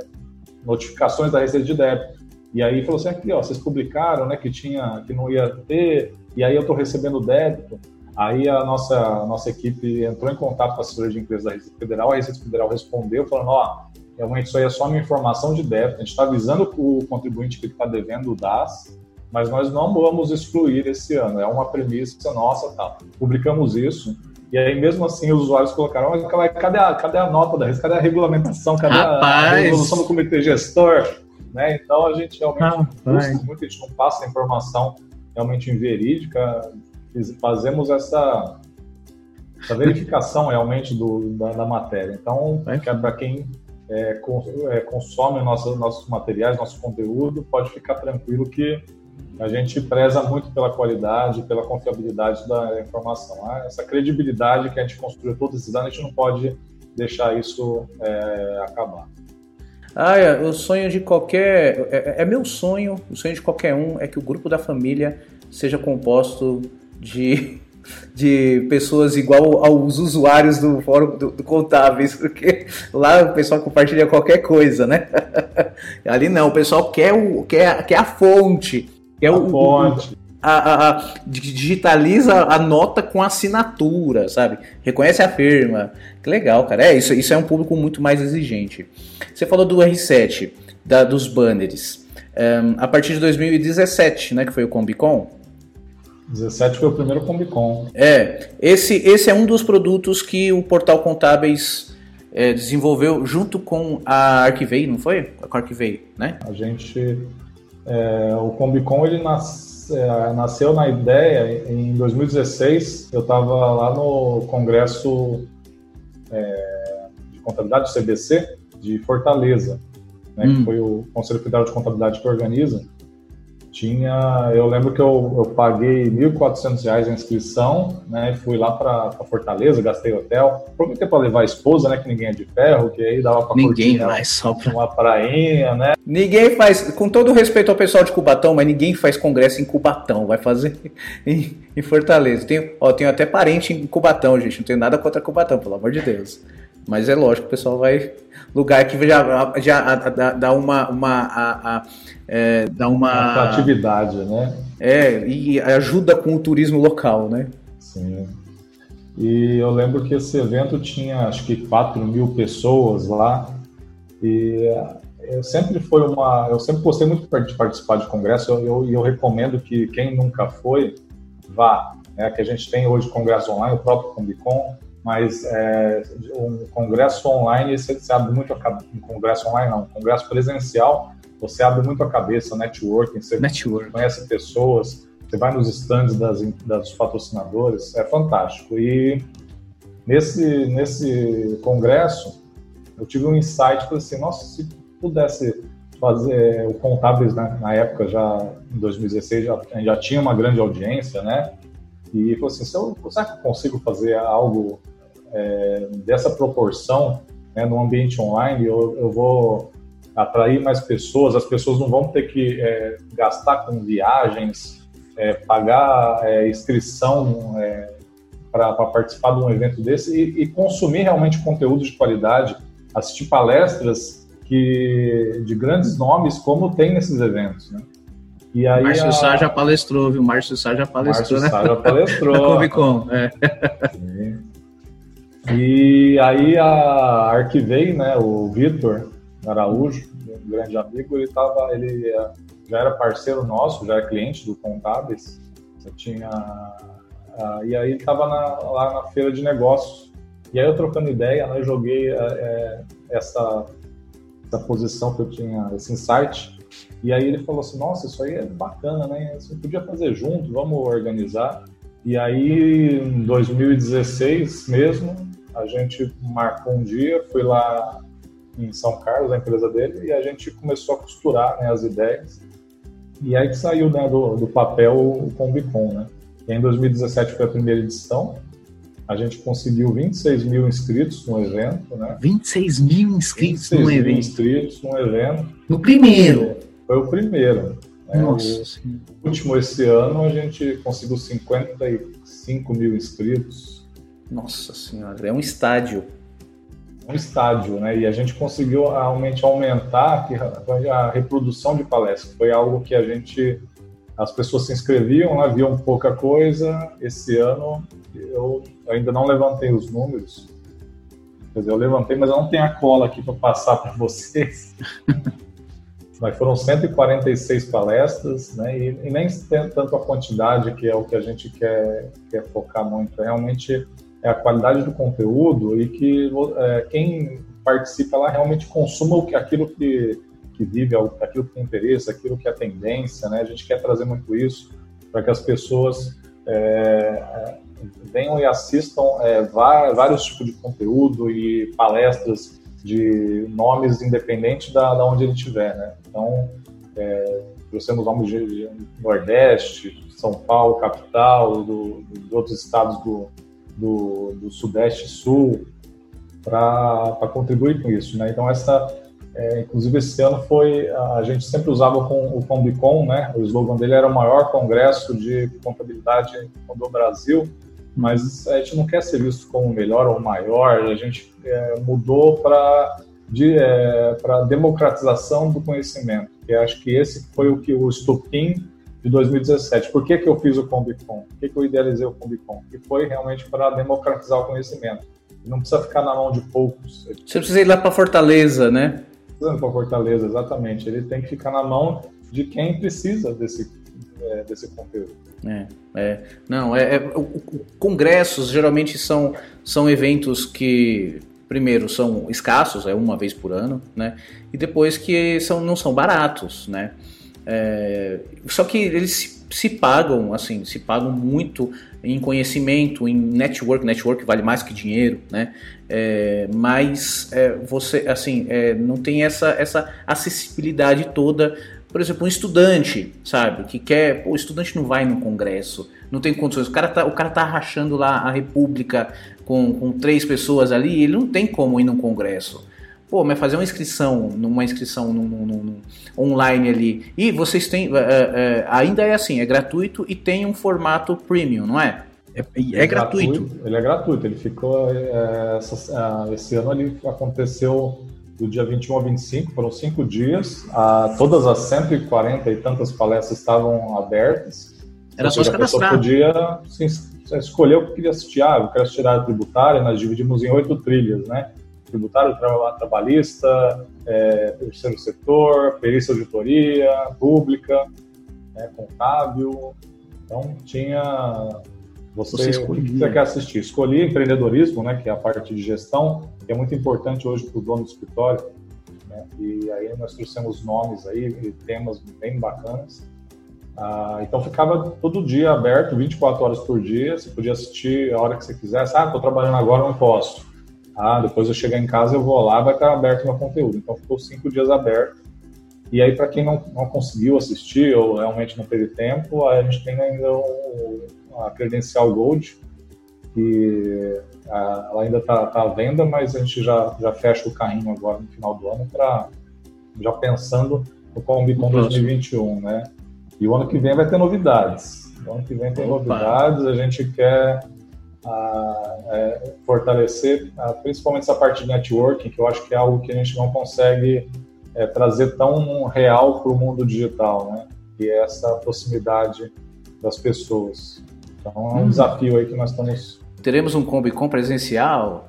notificações da receita de débito. E aí falou assim, aqui, ó, vocês publicaram, né, que tinha, que não ia ter, e aí eu estou recebendo débito. Aí a nossa, a nossa equipe entrou em contato com a assessoria de empresas da Receita Federal, a Receita Federal respondeu falando, ó, realmente isso aí é só uma informação de débito, a gente está avisando o contribuinte que está devendo o DAS, mas nós não vamos excluir esse ano, é uma premissa nossa, tá? Publicamos isso, e aí, mesmo assim, os usuários colocaram: cadê a, cadê a nota da cadê a regulamentação, cadê Rapaz. a resolução do comitê gestor? Né? Então, a gente realmente busca muito, a gente não passa a informação realmente inverídica, fazemos essa, essa verificação realmente do, da, da matéria. Então, é para quem é, é, consome nossos, nossos materiais, nosso conteúdo, pode ficar tranquilo que a gente preza muito pela qualidade, pela confiabilidade da informação. Né? Essa credibilidade que a gente construiu todos esses anos, a gente não pode deixar isso é, acabar. Ah, é, o sonho de qualquer. É, é, meu sonho, o sonho de qualquer um é que o grupo da família seja composto de, de pessoas igual aos usuários do fórum do, do Contábeis, porque lá o pessoal compartilha qualquer coisa, né? Ali não, o pessoal quer, o, quer, quer a fonte. Quer a o, fonte. A, a, a, digitaliza a nota com assinatura, sabe? Reconhece a firma. Que legal, cara. É, isso, isso é um público muito mais exigente. Você falou do R7, da, dos banners. Um, a partir de 2017, né, que foi o Combicon. 17 foi o primeiro Combicon. É, esse, esse é um dos produtos que o Portal Contábeis é, desenvolveu junto com a Arquivei, não foi? Com a Arquivei, né? A gente, é, o Combicon ele é, nasceu na ideia em 2016. Eu estava lá no congresso é, de contabilidade do CBC de Fortaleza, né, hum. que foi o Conselho Federal de Contabilidade que organiza tinha, eu lembro que eu, eu paguei R$ 1.400 a inscrição, né, fui lá para Fortaleza, gastei hotel, aproveitei para levar a esposa, né, que ninguém é de ferro, que aí dava para Ninguém vai só pra... uma prainha, né. Ninguém faz, com todo respeito ao pessoal de Cubatão, mas ninguém faz congresso em Cubatão, vai fazer em, em Fortaleza. Tenho, ó, tenho até parente em Cubatão, gente, não tenho nada contra Cubatão, pelo amor de Deus. Mas é lógico, o pessoal vai lugar que já, já dá uma, uma a, a, é, dá uma atividade, né? É, e ajuda com o turismo local, né? Sim. E eu lembro que esse evento tinha acho que 4 mil pessoas lá. E eu sempre foi uma. Eu sempre gostei muito de participar de congresso e eu, eu, eu, recomendo que quem nunca foi, vá. É, que a gente tem hoje congresso online, o próprio Combicon, mas é, um congresso online, você, você abre muito a um congresso online não, um congresso presencial, você abre muito a cabeça, networking, você Network. conhece pessoas, você vai nos stands das, das patrocinadores, é fantástico. E nesse, nesse congresso, eu tive um insight, falei assim, nossa, se pudesse fazer o Contábeis, né, na época, já em 2016, já, já tinha uma grande audiência, né, e falei assim, se eu, será que eu consigo fazer algo é, dessa proporção né, no ambiente online, eu, eu, vou atrair mais pessoas, as pessoas não vão ter que é, gastar com viagens, é, pagar é, inscrição é, para participar de um evento desse e, e, consumir realmente conteúdo de qualidade, assistir palestras que, de grandes nomes, como tem nesses eventos. Né? E aí Márcio a... Sá já palestrou, viu? Márcio Sá já palestrou, Márcio né? Sá já palestrou. Comic Con, é. E aí a Arquivei, né, o Vitor Araújo, um grande amigo, ele tava, ele eh, já era parceiro nosso, já era cliente do Contábeis, tinha uh, e aí estava lá na feira de negócios. E aí eu trocando ideia, né, joguei é, essa, essa posição que eu tinha, esse insight, e aí ele falou assim, nossa, isso aí é bacana, né? Você podia fazer junto, vamos organizar. E aí, em 2016 mesmo, a gente marcou um dia, fui lá em São Carlos, a empresa dele, e a gente começou a costurar né, as ideias. E aí que saiu né, do, do papel o Combicon, né? E em 2017 foi a primeira edição. A gente conseguiu 26 mil inscritos no evento, né? 26 mil inscritos 26 no mil evento? inscritos no evento. No primeiro? Foi o primeiro. Né? Nossa O último esse ano a gente conseguiu 55 mil inscritos. Nossa senhora, é um estádio. Um estádio, né? E a gente conseguiu realmente aumentar a reprodução de palestras. Foi algo que a gente, as pessoas se inscreviam, né? viam pouca coisa. Esse ano eu ainda não levantei os números. Quer dizer, eu levantei, mas eu não tenho a cola aqui para passar para vocês. mas foram 146 palestras, né? E, e nem tanto a quantidade, que é o que a gente quer, quer focar muito. É realmente é a qualidade do conteúdo e que é, quem participa lá realmente consuma o que, aquilo que, que vive, aquilo que tem interesse, aquilo que é tendência, né? A gente quer trazer muito isso para que as pessoas é, é, venham e assistam é, vários tipos de conteúdo e palestras de nomes independentes da, da onde ele estiver, né? Então, é, trouxemos nomes de, de Nordeste, São Paulo, capital, do, de outros estados do, do, do Sudeste Sul para contribuir com isso. Né? Então, essa, É, inclusive, esse ano foi, a gente sempre usava com o Combicon, né? O slogan dele era o maior congresso de contabilidade do Brasil, mas a gente não quer ser visto como o melhor ou o maior, a gente é, mudou para de, é, para democratização do conhecimento, que acho que esse foi o que o estupim de 2017. Por que, que eu fiz o Combicon? Por que, que eu idealizei o Combicon? Que foi realmente para democratizar o conhecimento. Não precisa ficar na mão de poucos. Você precisa ir lá para Fortaleza, né? Precisa ir para Fortaleza, exatamente. Ele tem que ficar na mão de quem precisa desse, é, desse conteúdo. É, é. Não, é, é o, o, congressos geralmente são, são eventos que primeiro são escassos, é uma vez por ano, né? E depois que são, não são baratos, né? É, só que eles se, se, pagam, assim, se pagam muito em conhecimento, em network, network vale mais que dinheiro, né? É, mas é, você, assim, é, não tem essa, essa acessibilidade toda por exemplo, um estudante, sabe, que quer, pô, o estudante não vai no congresso, não tem condições, o cara tá, o cara tá rachando lá a república com, com três pessoas ali, ele não tem como ir num congresso. Pô, mas fazer uma inscrição, numa inscrição num, num, num, online ali, e vocês têm, é, é, ainda é assim, é gratuito e tem um formato premium, não é? É, é, é gratuito. gratuito. Ele é gratuito, ele ficou, é, essa, esse ano ele aconteceu do dia 21 ao 25, foram cinco dias, a, todas as 140 e tantas palestras estavam abertas. Era só se cadastrar. podia sim, escolher o que queria assistir. Ah, eu quero assistir a tributária, nós dividimos em oito trilhas, né? Tributário, trabalhista, é, terceiro setor, perícia auditoria, pública, né, contábil. Então, tinha você, você o que você quer assistir? Escolhi empreendedorismo, né, que é a parte de gestão, que é muito importante hoje para o dono do escritório. Né, e aí nós trouxemos nomes aí e temas bem bacanas. Ah, então ficava todo dia aberto, 24 horas por dia. Você podia assistir a hora que você quisesse. Ah, estou trabalhando agora, não posso. Ah, depois eu chegar em casa, eu vou lá, vai estar aberto meu conteúdo. Então ficou cinco dias aberto. E aí, para quem não, não conseguiu assistir ou realmente não teve tempo, a gente tem ainda um, a credencial Gold, que a, ela ainda está tá à venda, mas a gente já, já fecha o carrinho agora no final do ano para já pensando no Combicon 2021, né? E o ano que vem vai ter novidades. O ano que vem tem Opa. novidades, a gente quer a, é, fortalecer a, principalmente essa parte de networking, que eu acho que é algo que a gente não consegue é, trazer tão real para o mundo digital, né? E é essa proximidade das pessoas. Então é um hum. desafio aí que nós estamos. Teremos um Combicon presencial?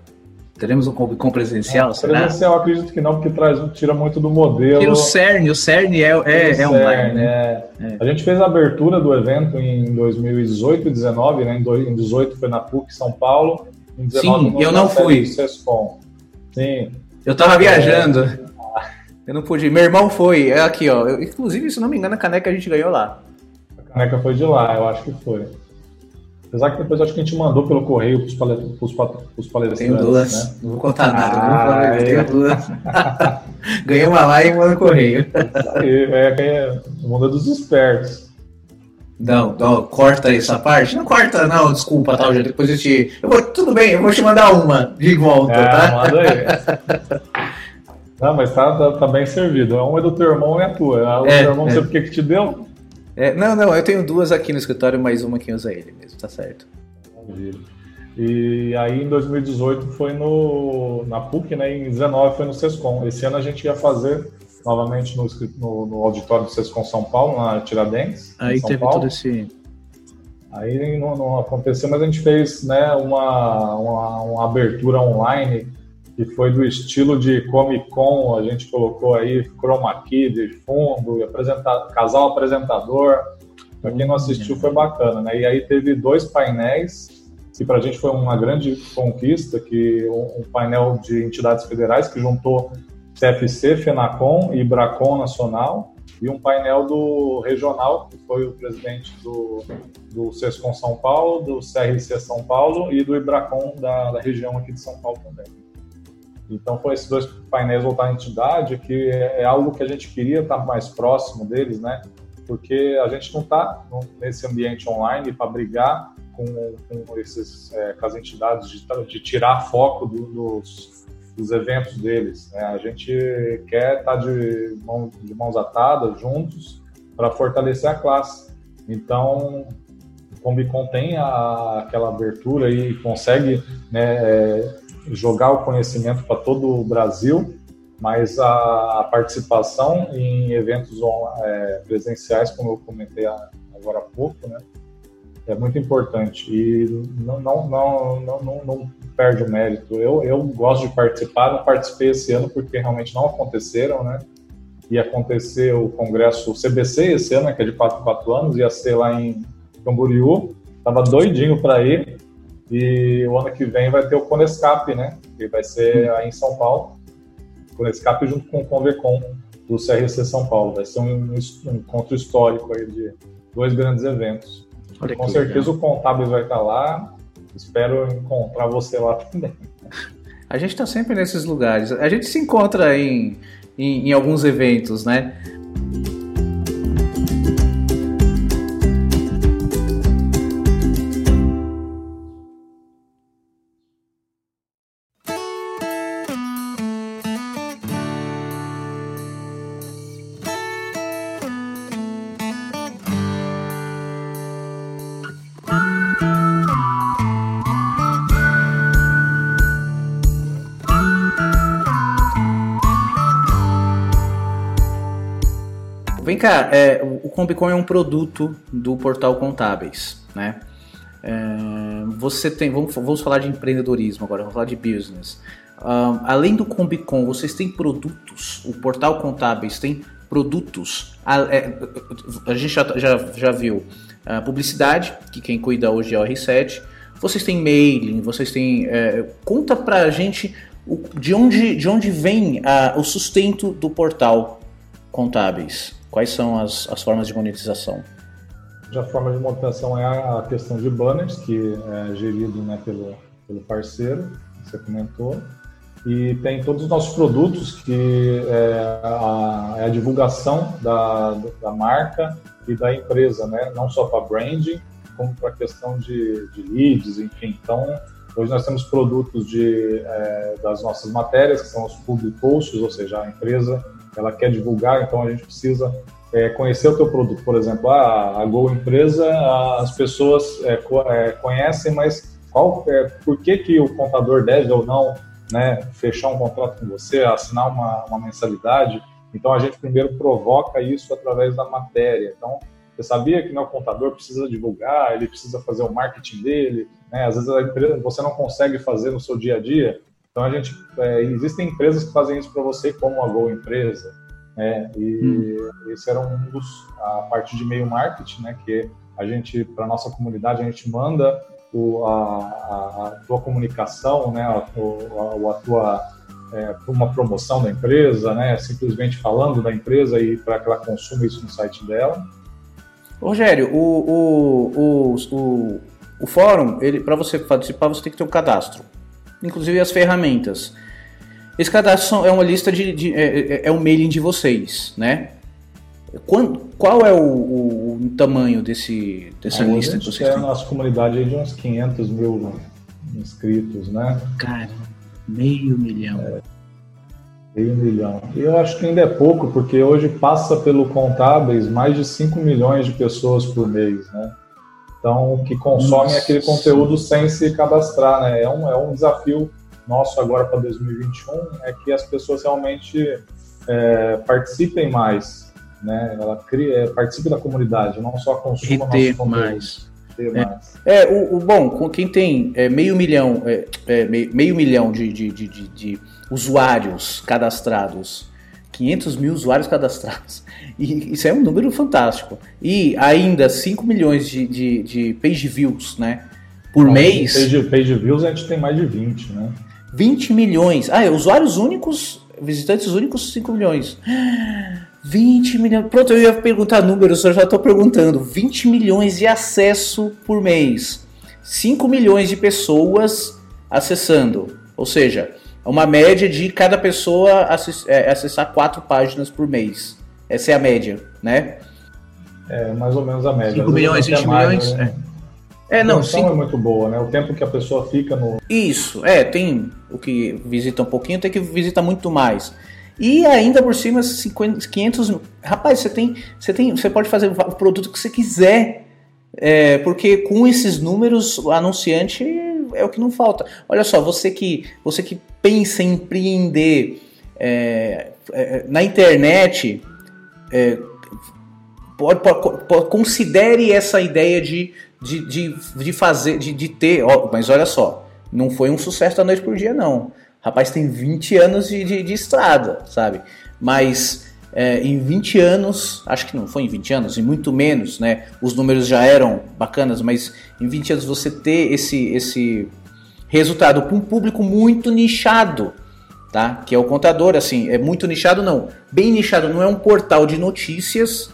Teremos um Combicon presencial? É? Presencial, acredito que não, porque traz, tira muito do modelo. E o CERN, o CERN é, é, é CERN, online. Né? É. é. A gente fez a abertura do evento em 2018 e 2019, né? Em 2018 foi na PUC São Paulo. Em 19, Sim, eu não fui. Sim. Eu tava viajando. Eu não pude. Meu irmão foi. É aqui, ó. Eu, inclusive, se não me engano, a caneca a gente ganhou lá. A caneca foi de lá, eu acho que foi. Apesar que depois acho que a gente mandou pelo correio para os palestrantes. Tenho duas. Né? Não vou contar nada. Ah, não Tenho duas. Ganhei uma lá e uma no correio. É, é o mundo dos espertos. Não, não, corta essa parte. Não corta, não, desculpa, tal, tá, depois eu te. Eu vou, tudo bem, eu vou te mandar uma de volta, é, tá? Manda aí. não, mas tá, tá, tá, bem servido. Uma é do teu irmão e a tua. O é, teu irmão, é. sabe o que, que te deu? É, não, não, eu tenho duas aqui no escritório, mais uma que usa ele mesmo, tá certo. E aí em 2018 foi no, na PUC, né? Em 2019 foi no SESCOM. Esse ano a gente ia fazer novamente no, no, no auditório do SESCOM São Paulo, na Tiradentes. Aí São teve Paulo. todo esse. Aí não, não, aconteceu, mas a gente fez né, uma, uma, uma abertura online que foi do estilo de Comic Con, a gente colocou aí chroma key de fundo, apresenta casal apresentador. Para quem não assistiu foi bacana, né? E aí teve dois painéis que para a gente foi uma grande conquista, que um painel de entidades federais que juntou CFC, FENACOM e Bracon Nacional, e um painel do regional, que foi o presidente do, do SESCOM São Paulo, do CRC São Paulo e do IBRACON da, da região aqui de São Paulo também. Então, foi esses dois painéis voltar à entidade, que é, é algo que a gente queria estar mais próximo deles, né? Porque a gente não está nesse ambiente online para brigar com, com, esses, é, com as entidades de, de tirar foco do, dos, dos eventos deles. Né? A gente quer estar tá de, mão, de mãos atadas, juntos, para fortalecer a classe. Então, o Combicon tem a, aquela abertura e consegue né, é, jogar o conhecimento para todo o Brasil, mas a, a participação em eventos é, presenciais, como eu comentei agora há pouco, né, é muito importante e não, não, não, não, não, perde o mérito. Eu, eu gosto de participar, não participei esse ano porque realmente não aconteceram, né? Ia acontecer o congresso CBC esse ano, que é de 4 4 anos, ia ser lá em Camboriú. Tava doidinho para ir. E o ano que vem vai ter o Conescap, né? Que vai ser aí em São Paulo. Conescap junto com o Convecon do CRC São Paulo. Vai ser um, um encontro histórico aí de dois grandes eventos. Olha com certeza legal. o Contábil vai estar lá. Espero encontrar você lá também. A gente está sempre nesses lugares. A gente se encontra em, em, em alguns eventos, né? Cá, é, o Combicon é um produto do portal Contábeis, né? É, você tem, vamos, vamos falar de empreendedorismo agora, vamos falar de business. Um, além do Combicon, vocês têm produtos? O portal Contábeis tem produtos? A, é, a gente já, já, já viu a publicidade, que quem cuida hoje é o R7. Vocês têm mailing, vocês têm. É, conta pra gente o, de, onde, de onde vem a, o sustento do portal Contábeis. Quais são as, as formas de monetização? A forma de monetização é a questão de banners, que é gerido né, pelo, pelo parceiro, que você comentou. E tem todos os nossos produtos, que é a, é a divulgação da, da marca e da empresa, né? não só para branding, como para a questão de, de leads, enfim. Então, hoje nós temos produtos de, é, das nossas matérias, que são os public posts, ou seja, a empresa ela quer divulgar, então a gente precisa é, conhecer o teu produto. Por exemplo, a, a Go Empresa, as pessoas é, é, conhecem, mas qual, é, por que, que o contador deve ou não né, fechar um contrato com você, assinar uma, uma mensalidade? Então a gente primeiro provoca isso através da matéria. Então, você sabia que o contador precisa divulgar, ele precisa fazer o marketing dele, né? às vezes empresa, você não consegue fazer no seu dia a dia, então a gente é, existem empresas que fazem isso para você, como a Go Empresa, né? E hum. esse era um dos a parte de meio marketing, né? Que a gente para nossa comunidade a gente manda o, a, a, a tua comunicação, né? A, a, a tua é, uma promoção da empresa, né? Simplesmente falando da empresa e para que ela consuma isso no site dela. Rogério, o, o, o, o, o fórum, ele para você participar, você tem que ter um cadastro inclusive as ferramentas. Esse cadastro é uma lista de, de é, é, é, um mailing de vocês, né? Quando, qual é o, o, o tamanho desse, dessa a lista que vocês têm? a nossa comunidade de uns 500 mil inscritos, né? Cara, meio milhão. É, meio milhão. E eu acho que ainda é pouco, porque hoje passa pelo Contábeis mais de 5 milhões de pessoas por mês, né? Então, que consomem Nossa. aquele conteúdo sem se cadastrar, né? É um, é um desafio nosso agora para 2021, é que as pessoas realmente é, participem mais, né? Ela cria, é, participe da comunidade, não só consuma nosso conteúdo. Mais. É, é o, o, bom, quem tem é, meio milhão, é, é, meio, meio, milhão de, de, de, de, usuários cadastrados, 500 mil usuários cadastrados, e isso é um número fantástico. E ainda 5 milhões de, de, de page views, né? Por mês. Page, page views a gente tem mais de 20, né? 20 milhões. Ah, é, usuários únicos, visitantes únicos, 5 milhões. 20 milhões. Pronto, eu ia perguntar números, eu já estou perguntando. 20 milhões de acesso por mês. 5 milhões de pessoas acessando. Ou seja, uma média de cada pessoa é, acessar quatro páginas por mês. Essa é a média, né? É mais ou menos a média. 5 milhões, 20 milhões? Né? É, não, sim. é muito boa, né? O tempo que a pessoa fica no. Isso, é, tem o que visita um pouquinho, tem que visita muito mais. E ainda por cima, 50, 500. Rapaz, você tem, você tem, você pode fazer o produto que você quiser, é, porque com esses números, o anunciante é o que não falta. Olha só, você que, você que pensa em empreender é, é, na internet, é, pode, pode, pode, considere essa ideia de, de, de, de fazer, de, de ter. Ó, mas olha só, não foi um sucesso da noite por dia, não. Rapaz tem 20 anos de, de, de estrada, sabe? Mas é, em 20 anos, acho que não foi em 20 anos, e muito menos, né? Os números já eram bacanas, mas em 20 anos você ter esse, esse resultado com um público muito nichado, tá? Que é o contador, assim, é muito nichado, não. Bem nichado, não é um portal de notícias,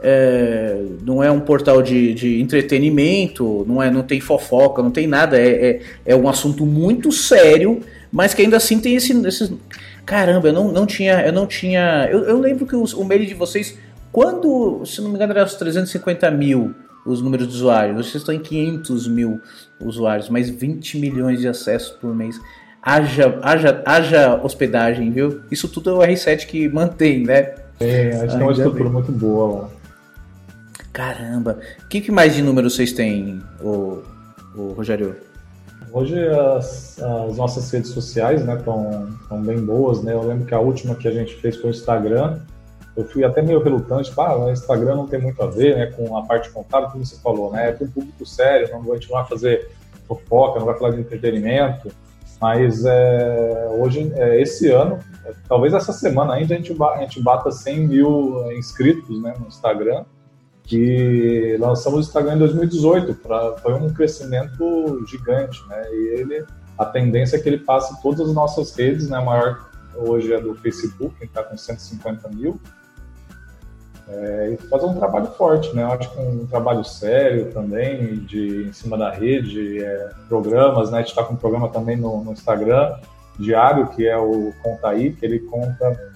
é, não é um portal de, de, entretenimento, não, é, não tem fofoca, não tem nada, é, é, é um assunto muito sério mas que ainda assim tem esse, esses. Caramba, eu não, não tinha. Eu não tinha. Eu, eu lembro que os, o mail de vocês, quando, se não me engano, era os 350 mil os números de usuários. Vocês estão em 500 mil usuários, mas 20 milhões de acessos por mês. Haja, haja, haja hospedagem, viu? Isso tudo é o R7 que mantém, né? É, acho que é uma estrutura muito boa lá. Caramba. O que, que mais de números vocês têm, o, o Rogério? Hoje as, as, nossas redes sociais estão né, bem boas, né? Eu lembro que a última que a gente fez foi o Instagram. Eu fui até meio relutante, ah, o Instagram não tem muito a ver né, com a parte contábil, como você falou, né? É para um público sério, não vai continuar a fazer fofoca, não vai falar de entretenimento. Mas é, hoje, é, esse ano, é, talvez essa semana ainda a gente, a gente bata 100 mil inscritos né, no Instagram que lançamos o Instagram em 2018, pra, foi um crescimento gigante, né? E ele, a tendência é que ele passe todas as nossas redes, né? A maior hoje é do Facebook, que está com 150 mil. É, e fazer um trabalho forte, né? Eu acho que um trabalho sério também, de em cima da rede, é, programas, né? A gente está com um programa também no, no Instagram diário, que é o Conta Aí, que ele conta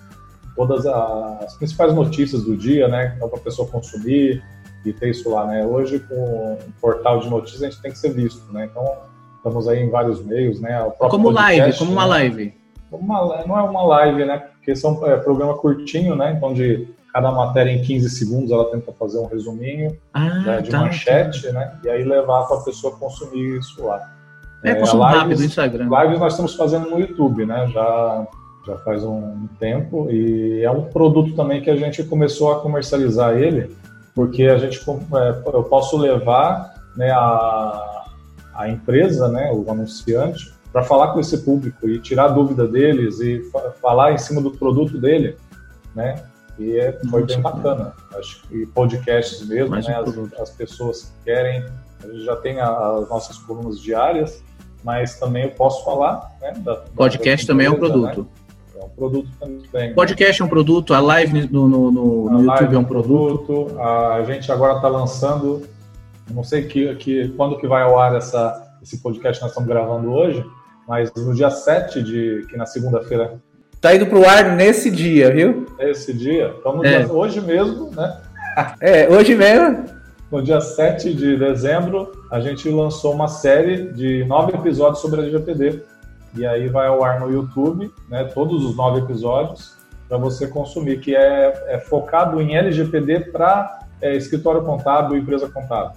todas as principais notícias do dia, né? Para a pessoa consumir e ter isso lá, né? Hoje, com o portal de notícias, a gente tem que ser visto, né? Então, estamos aí em vários meios, né? como podcast, live, como uma né? live. Uma, não é uma live, né? Porque são é, programa curtinho, né? Então, de cada matéria em 15 segundos, ela tenta fazer um resuminho ah, né, de tá, manchete, tá. né? E aí levar para a pessoa consumir isso lá. É, é lives, rápido no Instagram. Lives nós estamos fazendo no YouTube, né? Já já faz um tempo e é um produto também que a gente começou a comercializar ele porque a gente é, eu posso levar né, a, a empresa, né, o anunciante, para falar com esse público e tirar dúvida deles e fa falar em cima do produto dele, né? E é, foi bem bacana. Acho que podcasts mesmo, né? As, as, pessoas querem, a gente já tem a, as nossas colunas diárias, mas também eu posso falar, né? Da, podcast da também é um produto. Né? É um produto também. Podcast né? é um produto, a live no, no, no, no YouTube é um produto. produto. A gente agora está lançando, não sei que, que, quando que vai ao ar essa, esse podcast que nós estamos gravando hoje, mas no dia 7 de, que na segunda-feira. Tá indo pro ar nesse dia, viu? Esse dia. Então, é. dia, hoje mesmo, né? É, hoje mesmo. No dia 7 de dezembro, a gente lançou uma série de nove episódios sobre a LGPD e aí vai ao ar no YouTube, né, todos os nove episódios, para você consumir, que é, é, focado em LGPD para é, escritório contábil e empresa contábil.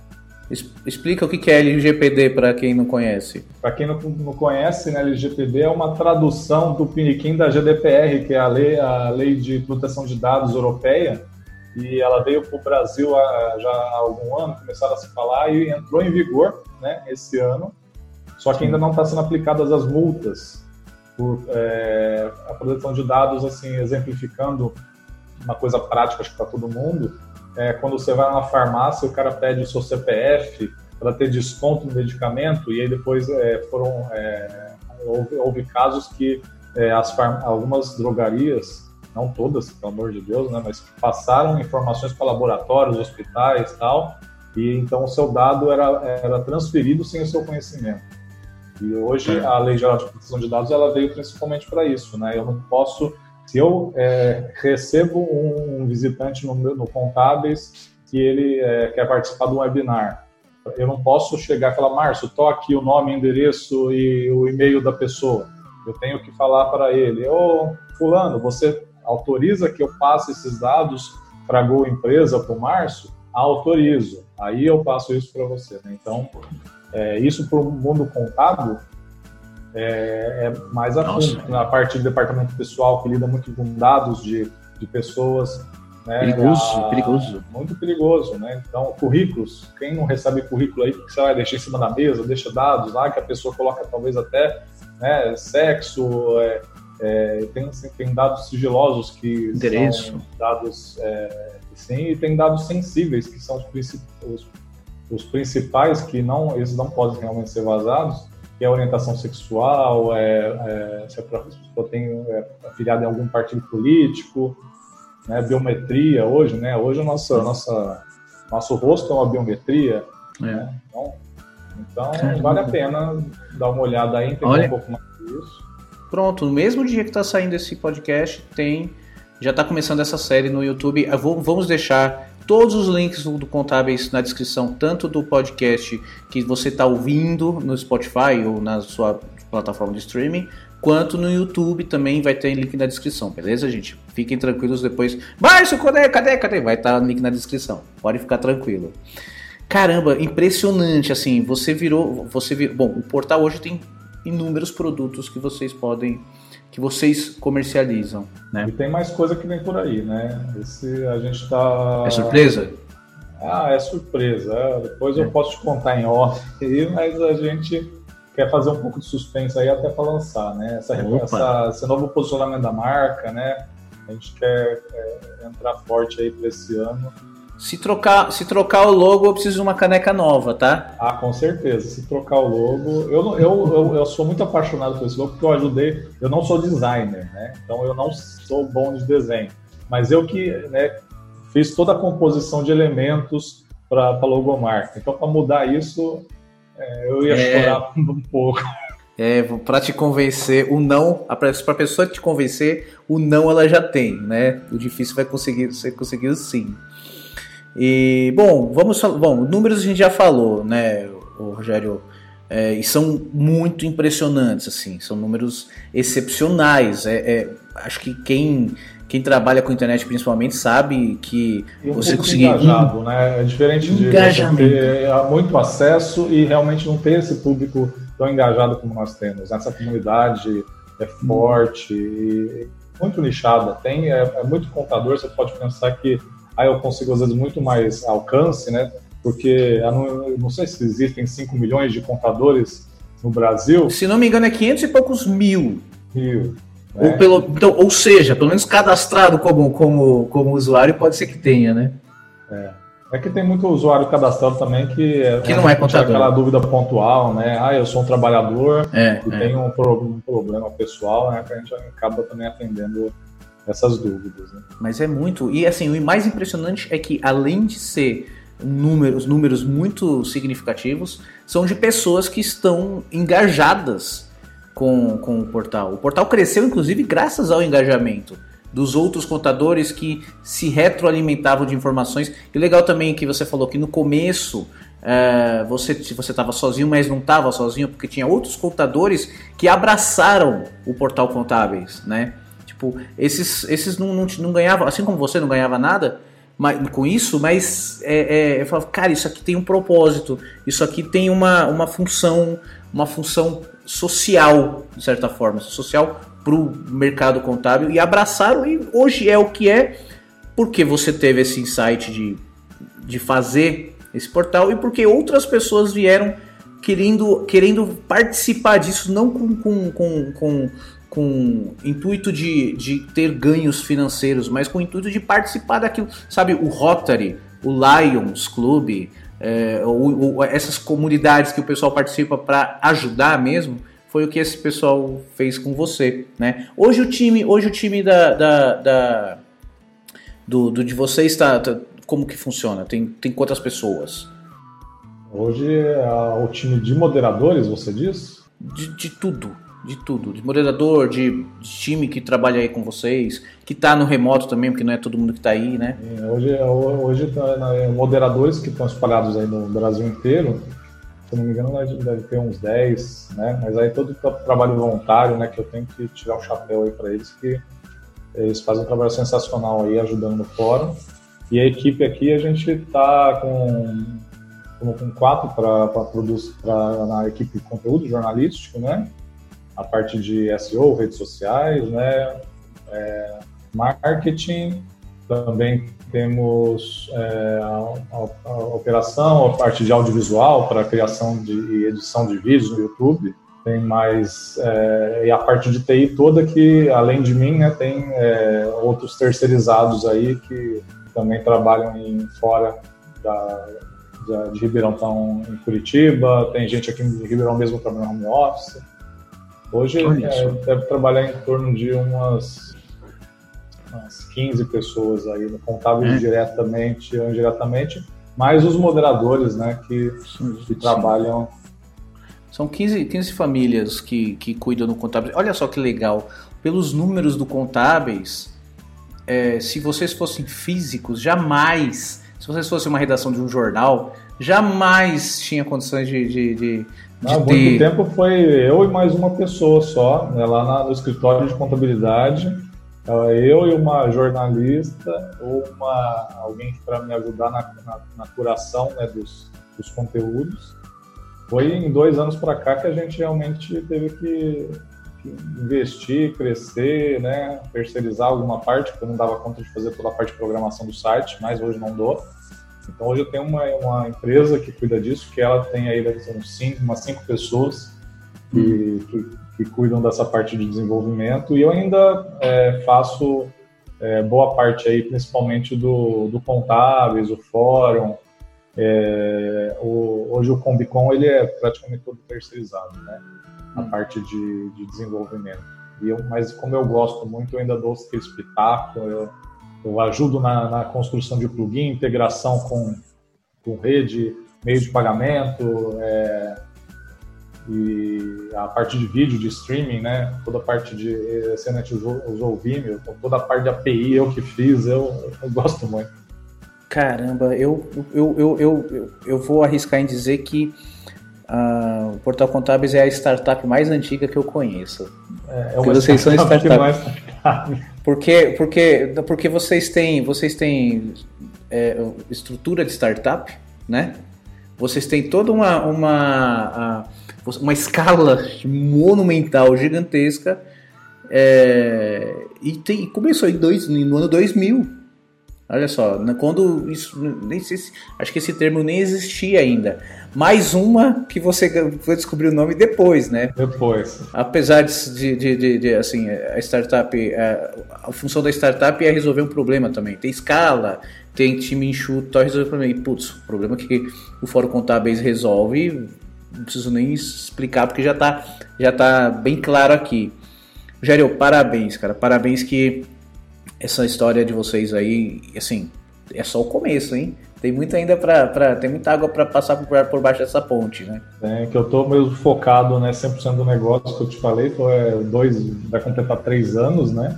Explica o que é LGPD para quem não conhece. Para quem não, não conhece, né, LGPD é uma tradução do Piniquim da GDPR, que é a lei, a lei de proteção de dados europeia, e ela veio para o Brasil há, já há algum ano, começaram a se falar e entrou em vigor né, esse ano. Só que ainda não está sendo aplicadas as multas por é, a proteção de dados, assim, exemplificando uma coisa prática, acho que para todo mundo, é quando você vai numa farmácia, o cara pede o seu CPF para ter desconto no medicamento, e aí depois é, foram é, houve, houve, casos que é, as algumas drogarias, não todas, pelo amor de Deus, né, mas passaram informações para laboratórios, hospitais, tal, e então o seu dado era, era transferido sem o seu conhecimento. E hoje a Lei Geral de Proteção de Dados ela veio principalmente para isso, né? Eu não posso, se eu é, recebo um visitante no, no Contábeis que ele é, quer participar de um webinar, Eu não posso chegar e falar, Márcio, toque o nome, endereço e o e-mail da pessoa. Eu tenho que falar para ele, ô fulano, você autoriza que eu passe esses dados para a Go Empresa, para o Márcio? Autorizo. Aí eu passo isso para você. Né? Então, é, isso para o mundo contábil é, é mais a fundo. Na parte do departamento pessoal, que lida muito com dados de, de pessoas. Né? Perigoso, a, perigoso. Muito perigoso, né? Então, currículos, quem não recebe currículo aí, que você vai deixar em cima da mesa, deixa dados lá, que a pessoa coloca talvez até né, sexo, é, é, tem, assim, tem dados sigilosos que Endereço. são dados, é, sim, e tem dados sensíveis, que são os, os, os principais, que não, eles não podem realmente ser vazados, que é orientação sexual, é, é, se a pessoa tem é, afiliada em algum partido político, né, biometria hoje, né? Hoje o nosso, nossa, nosso rosto é uma biometria, é. né? Então, então vale a pena dar uma olhada aí, entender Olha, um pouco mais disso. Pronto, no mesmo dia que está saindo esse podcast, tem já está começando essa série no YouTube. Vou, vamos deixar todos os links do, Contábeis na descrição, tanto do podcast que você está ouvindo no Spotify ou na sua plataforma de streaming, quanto no YouTube também vai ter link na descrição, beleza, gente? Fiquem tranquilos depois. Márcio, cadê, cadê, cadê? Vai estar tá link na descrição. Pode ficar tranquilo. Caramba, impressionante, assim, você virou, você virou, bom, o portal hoje tem inúmeros produtos que vocês podem que vocês comercializam, né? E tem mais coisa que vem por aí, né? Esse a gente tá. É surpresa? Ah, é surpresa. É, depois é. eu posso te contar em off aí, mas a gente quer fazer um pouco de suspense aí até para lançar, né? Essa, essa, esse novo posicionamento da marca, né? A gente quer é, entrar forte aí para esse ano se trocar, se trocar o logo, eu preciso de uma caneca nova, tá? Ah, com certeza. Se trocar o logo. Eu, eu, eu, eu, sou muito apaixonado por esse logo porque eu ajudei. Eu não sou designer, né? Então eu não sou bom de desenho. Mas eu que né, fiz toda a composição de elementos para a logomarca. Então, para mudar isso, é, eu ia é... chorar um pouco. É, para te convencer, o não, para a pessoa te convencer, o não ela já tem, né? O difícil vai conseguir, você conseguiu sim. E, bom, vamos Bom, números a gente já falou, né, o Rogério? É, e são muito impressionantes, assim, são números excepcionais. É, é, acho que quem, quem trabalha com internet principalmente sabe que um você conseguir. Engajado, um... né? É diferente de ter muito acesso e realmente não ter esse público tão engajado como nós temos. Essa comunidade é forte, hum. muito nichada. Tem, é, é muito contador, você pode pensar que aí eu consigo, às vezes, muito mais alcance, né? Porque eu não, não sei se existem 5 milhões de contadores no Brasil. Se não me engano, é 500 e poucos mil. Mil. Né? Ou, pelo, então, ou seja, pelo menos cadastrado como, como, como usuário pode ser que tenha, né? É. É que tem muito usuário cadastrado também que, é, que não é contador. aquela dúvida pontual, né? Ah, eu sou um trabalhador é, e é. tenho um, um, problema pessoal, né? Que a gente acaba também atendendo essas dúvidas. Né? Mas é muito. E assim, o mais impressionante é que, além de ser números, números muito significativos, são de pessoas que estão engajadas com, com o portal. O portal cresceu, inclusive, graças ao engajamento dos outros contadores que se retroalimentavam de informações. E legal também que você falou que no começo é, você você estava sozinho, mas não estava sozinho porque tinha outros contadores que abraçaram o portal Contábeis, né? Tipo, esses, esses não, não, não ganhavam, assim como você não ganhava nada mas, com isso, mas é, é, eu falava, cara, isso aqui tem um propósito, isso aqui tem uma, uma função, uma função social, de certa forma, social para o mercado contábil e abraçaram e hoje é o que é, porque você teve esse insight de, de fazer esse portal e porque outras pessoas vieram querendo, querendo participar disso, não com, com, com, com com intuito de, de ter ganhos financeiros, mas com o intuito de participar daquilo. Sabe, o Rotary, o Lions Club, é, o, o, essas comunidades que o pessoal participa para ajudar mesmo, foi o que esse pessoal fez com você, né? Hoje o time, hoje o time da, da, da do, do, de vocês está tá, como que funciona? Tem, tem quantas pessoas? Hoje é o time de moderadores, você diz? De, de tudo De tudo, de moderador, de, de time que trabalha aí com vocês, que está no remoto também, porque não é todo mundo que está aí, né? Hoje, hoje tá, né, moderadores que estão espalhados aí no Brasil inteiro, se não me engano, deve ter uns 10, né? Mas aí todo trabalho voluntário, né, que eu tenho que tirar o chapéu aí para eles, que eles fazem um trabalho sensacional aí, ajudando no fórum. E a equipe aqui, a gente está com, com quatro para produzir na equipe de conteúdo jornalístico, né? A parte de SEO, redes sociais, né? É, marketing, também temos é, a, a, a, operação, a parte de audiovisual para criação de, e edição de vídeos no YouTube. Tem mais é, e a parte de TI toda que, além de mim, né, tem é, outros terceirizados aí que também trabalham em fora da, da, de Ribeirão, estão em Curitiba. Tem gente aqui em Ribeirão mesmo trabalhando home office. Hoje é, deve trabalhar em torno de umas umas 15 pessoas aí, contábeis é. diretamente ou indiretamente, mais os moderadores, né, que, que trabalham. São 15, 15 famílias que, que cuidam do contábil. Olha só que legal. Pelos números do contábeis, é, se vocês fossem físicos, jamais, se vocês fossem uma redação de um jornal, jamais tinha condições de, de, de Há muito ter... tempo foi eu e mais uma pessoa só, né, lá no escritório de contabilidade. Eu e uma jornalista ou uma, alguém para me ajudar na, na, na curação né, dos, dos conteúdos. Foi em dois anos para cá que a gente realmente teve que, que, investir, crescer, né, terceirizar alguma parte, porque eu não dava conta de fazer toda a parte de programação do site, mas hoje não dou. Então hoje eu tenho uma, uma empresa que cuida disso, que ela tem aí uns cinco, umas cinco pessoas que, que que cuidam dessa parte de desenvolvimento e eu ainda é, faço é, boa parte aí, principalmente do, do contábeis, o fórum. É, o, hoje o Combicon ele é praticamente todo terceirizado, né? A parte de, de desenvolvimento. E eu, mas como eu gosto muito, eu ainda dou aquele espetáculo, eu, eu ajudo na, na, construção de plugin, integração com, com rede, meio de pagamento, é, e a parte de vídeo, de streaming, né? Toda a parte de. Você usou, usou o Vimeo, então toda a parte de API eu que fiz, eu, eu gosto muito. Caramba, eu, eu, eu, eu, eu vou arriscar em dizer que uh, o Portal Contábeis é a startup mais antiga que eu conheço. É, é uma vocês são startup. Mais... porque, porque, porque vocês têm, vocês têm é, estrutura de startup, né? Vocês têm toda uma, uma, uma escala monumental, gigantesca. É, e, tem, começou em dois, no ano 2000. Olha só, quando isso. Nem sei se, acho que esse termo nem existia ainda. Mais uma que você foi descobrir o nome depois, né? Depois. Apesar de, de, de, de assim, a startup. A, a, função da startup é resolver um problema também. Tem escala, tem time enxuto, tal, resolver o problema. E, putz, o problema que o Fórum Contábeis resolve não preciso nem explicar porque já tá, já tá bem claro aqui. Jairo, parabéns, cara. Parabéns que essa história de vocês aí, assim, é só o começo, hein? Tem muito ainda para pra tem muita água para passar por, por baixo dessa ponte, né? É, que eu tô mesmo focado, né, 100% do negócio que eu te falei, tô, é, dois, vai completar três anos, né?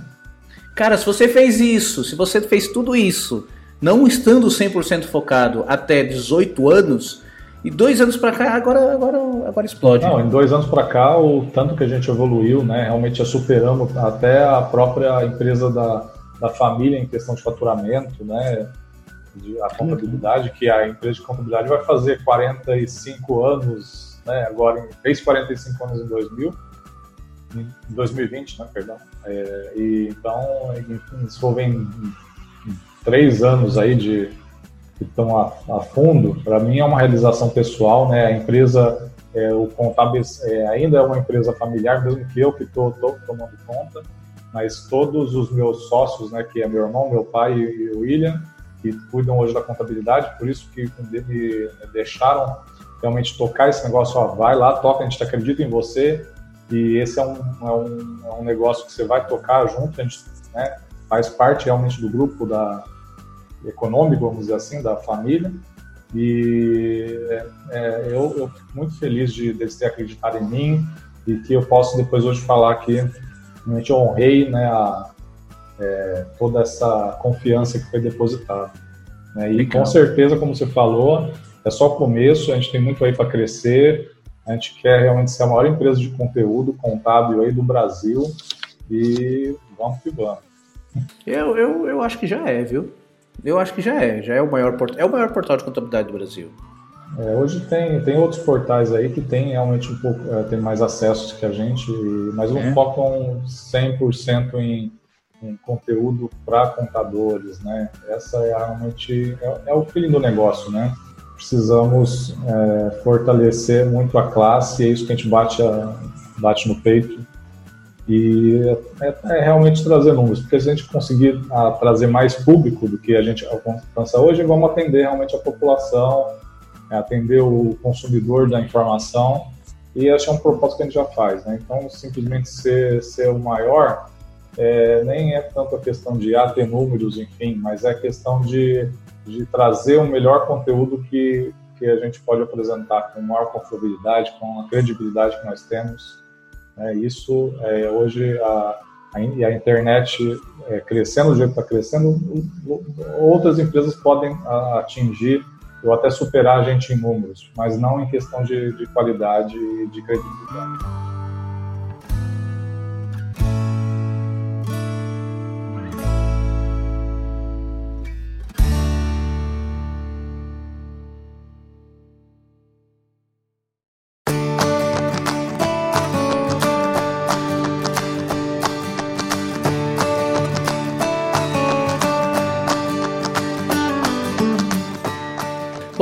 Cara, se você fez isso, se você fez tudo isso, não estando 100% focado até 18 anos, e dois anos para cá, agora, agora, agora explode. Não, em dois anos para cá, o tanto que a gente evoluiu, né? Realmente já superamos até a própria empresa da, da família em questão de faturamento, né? De, a contabilidade, que a empresa de contabilidade vai fazer 45 anos, né? Agora, fez 45 anos em 2000, em 2020, né? Perdão. É, e então, enfim, se for em, em três anos aí de que estão a, a fundo, para mim é uma realização pessoal, né? A empresa, é, o Contábeis é, ainda é uma empresa familiar, mesmo que eu que estou tomando conta, mas todos os meus sócios, né, que é meu irmão, meu pai e o William, que cuidam hoje da contabilidade, por isso que me deixaram realmente tocar esse negócio, ó, vai lá, toca, a gente acredita em você, e esse é um, é um, é um negócio que você vai tocar junto, a gente né, faz parte realmente do grupo da, econômico, vamos dizer assim, da família. E é, é, eu, eu fico muito feliz de, de eles terem acreditado em mim. e que eu posso depois hoje falar que realmente honrei né, a, é, toda essa confiança que foi depositada. Né? E Legal. com certeza, como você falou, é só o começo, a gente tem muito aí para crescer, a gente quer realmente ser a maior empresa de conteúdo contábil aí do Brasil e vamos que vamos. Eu, eu, eu acho que já é, viu? Eu acho que já é, já é o maior portal, é o maior portal de contabilidade do Brasil. É, hoje tem, tem outros portais aí que tem realmente um pouco, é, tem mais acessos que a gente, mas não é. focam 100% em, em conteúdo para contadores, né? Essa é realmente é, é, o feeling do negócio, né? Precisamos é, fortalecer muito a classe, é isso que a gente bate, a, bate no peito e é, é, realmente trazer números, porque se a gente conseguir a, trazer mais público do que a gente alcança hoje, vamos atender realmente a população, é, atender o consumidor da informação, e esse é um propósito que a gente já faz. Né? Então, simplesmente ser, ser o maior é, nem é tanto a questão de ah, ter números, enfim, mas é a questão de, de trazer o melhor conteúdo que, que a gente pode apresentar com maior confiabilidade, com a credibilidade que nós temos é, isso é, hoje a, a, a internet é, crescendo do jeito que está crescendo, outras empresas podem atingir ou até superar a gente em números, mas não em questão de, de qualidade e de credibilidade.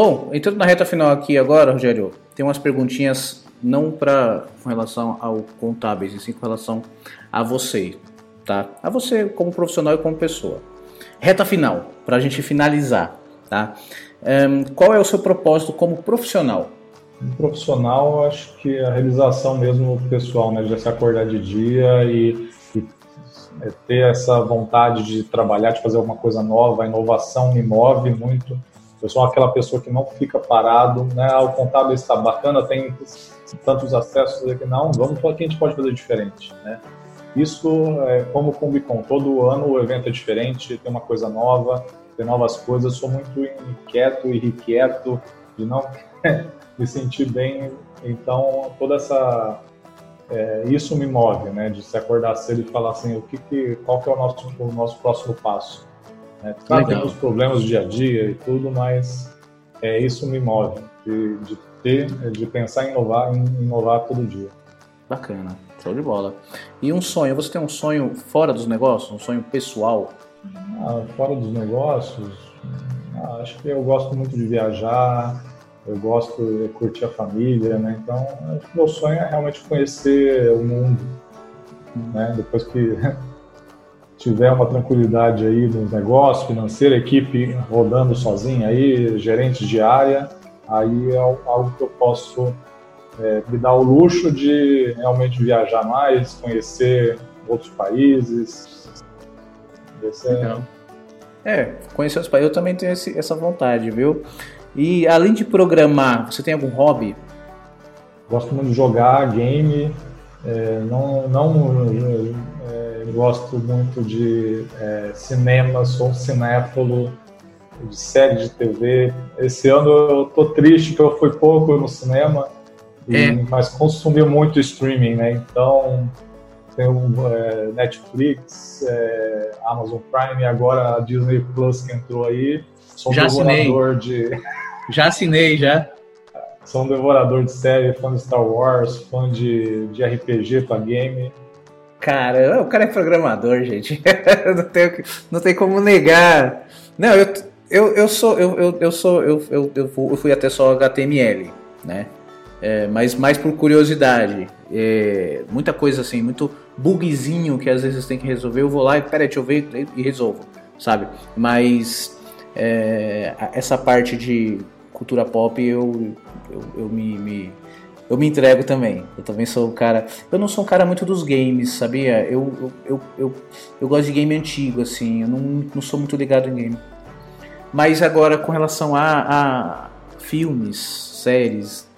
Bom, entrando na reta final aqui agora, Rogério, tem umas perguntinhas não para com relação ao contábeis, e sim com relação a você, tá? A você como profissional e como pessoa. Reta final, para a gente finalizar, tá? Um, qual é o seu propósito como profissional? Profissional, acho que a realização mesmo pessoal, né? De se acordar de dia e, e é, ter essa vontade de trabalhar, de fazer alguma coisa nova. A inovação me move muito eu sou aquela pessoa que não fica parado, né? Ah, o contábil está bacana, tem tantos acessos aqui. Não, vamos o que a gente pode fazer diferente, né? Isso é como com o Bicom. Todo ano o evento é diferente, tem uma coisa nova, tem novas coisas. Eu sou muito inquieto e irrequieto de não me sentir bem. Então, toda essa é, isso me move, né? De se acordar cedo e falar assim, o que, que qual que é o nosso o nosso próximo passo? Né? Claro, tem os problemas do dia a dia e tudo, mas é, isso me move, de, de ter, de pensar em inovar, em inovar todo dia. Bacana, show de bola. E um sonho, você tem um sonho fora dos negócios, um sonho pessoal? Ah, fora dos negócios, ah, acho que eu gosto muito de viajar, eu gosto de curtir a família, né? Então, acho que meu sonho é realmente conhecer o mundo, né? Depois que tiver uma tranquilidade aí nos negócios, financeiro, equipe rodando sozinha aí, gerente de área, aí é algo que eu posso é, me dar o luxo de realmente viajar mais, conhecer outros países. Esse é... é, conhecer outros países, eu também tenho esse, essa vontade, viu? E além de programar, você tem algum hobby? Gosto muito de jogar game, é, não, não é, gosto muito de é, cinema, sou um cinéfilo de série de TV. Esse ano eu tô triste que eu fui pouco no cinema, e, é. mas consumi muito streaming, né? Então tem é, Netflix, é, Amazon Prime, agora a Disney Plus que entrou aí. Sou já devorador assinei. de. Já assinei, já. Sou um devorador de série, fã de Star Wars, fã de, de RPG para game. Cara, o cara é programador, gente. não, tem, não tem como negar. Não, eu, eu, eu sou. Eu, eu, eu sou. Eu, eu, eu fui até só HTML, né? É, mas mais por curiosidade. É, muita coisa assim, muito bugzinho que às vezes tem que resolver. Eu vou lá e, peraí, deixa eu ver e resolvo, sabe? Mas é, essa parte de cultura pop eu, eu, eu me, me, eu me entrego também. Eu também sou o cara. Eu não sou um cara muito dos games, sabia? Eu, eu, eu, eu, gosto de game antigo, assim. Eu não, não sou muito ligado em game. Mas agora, com relação a, a filmes, séries,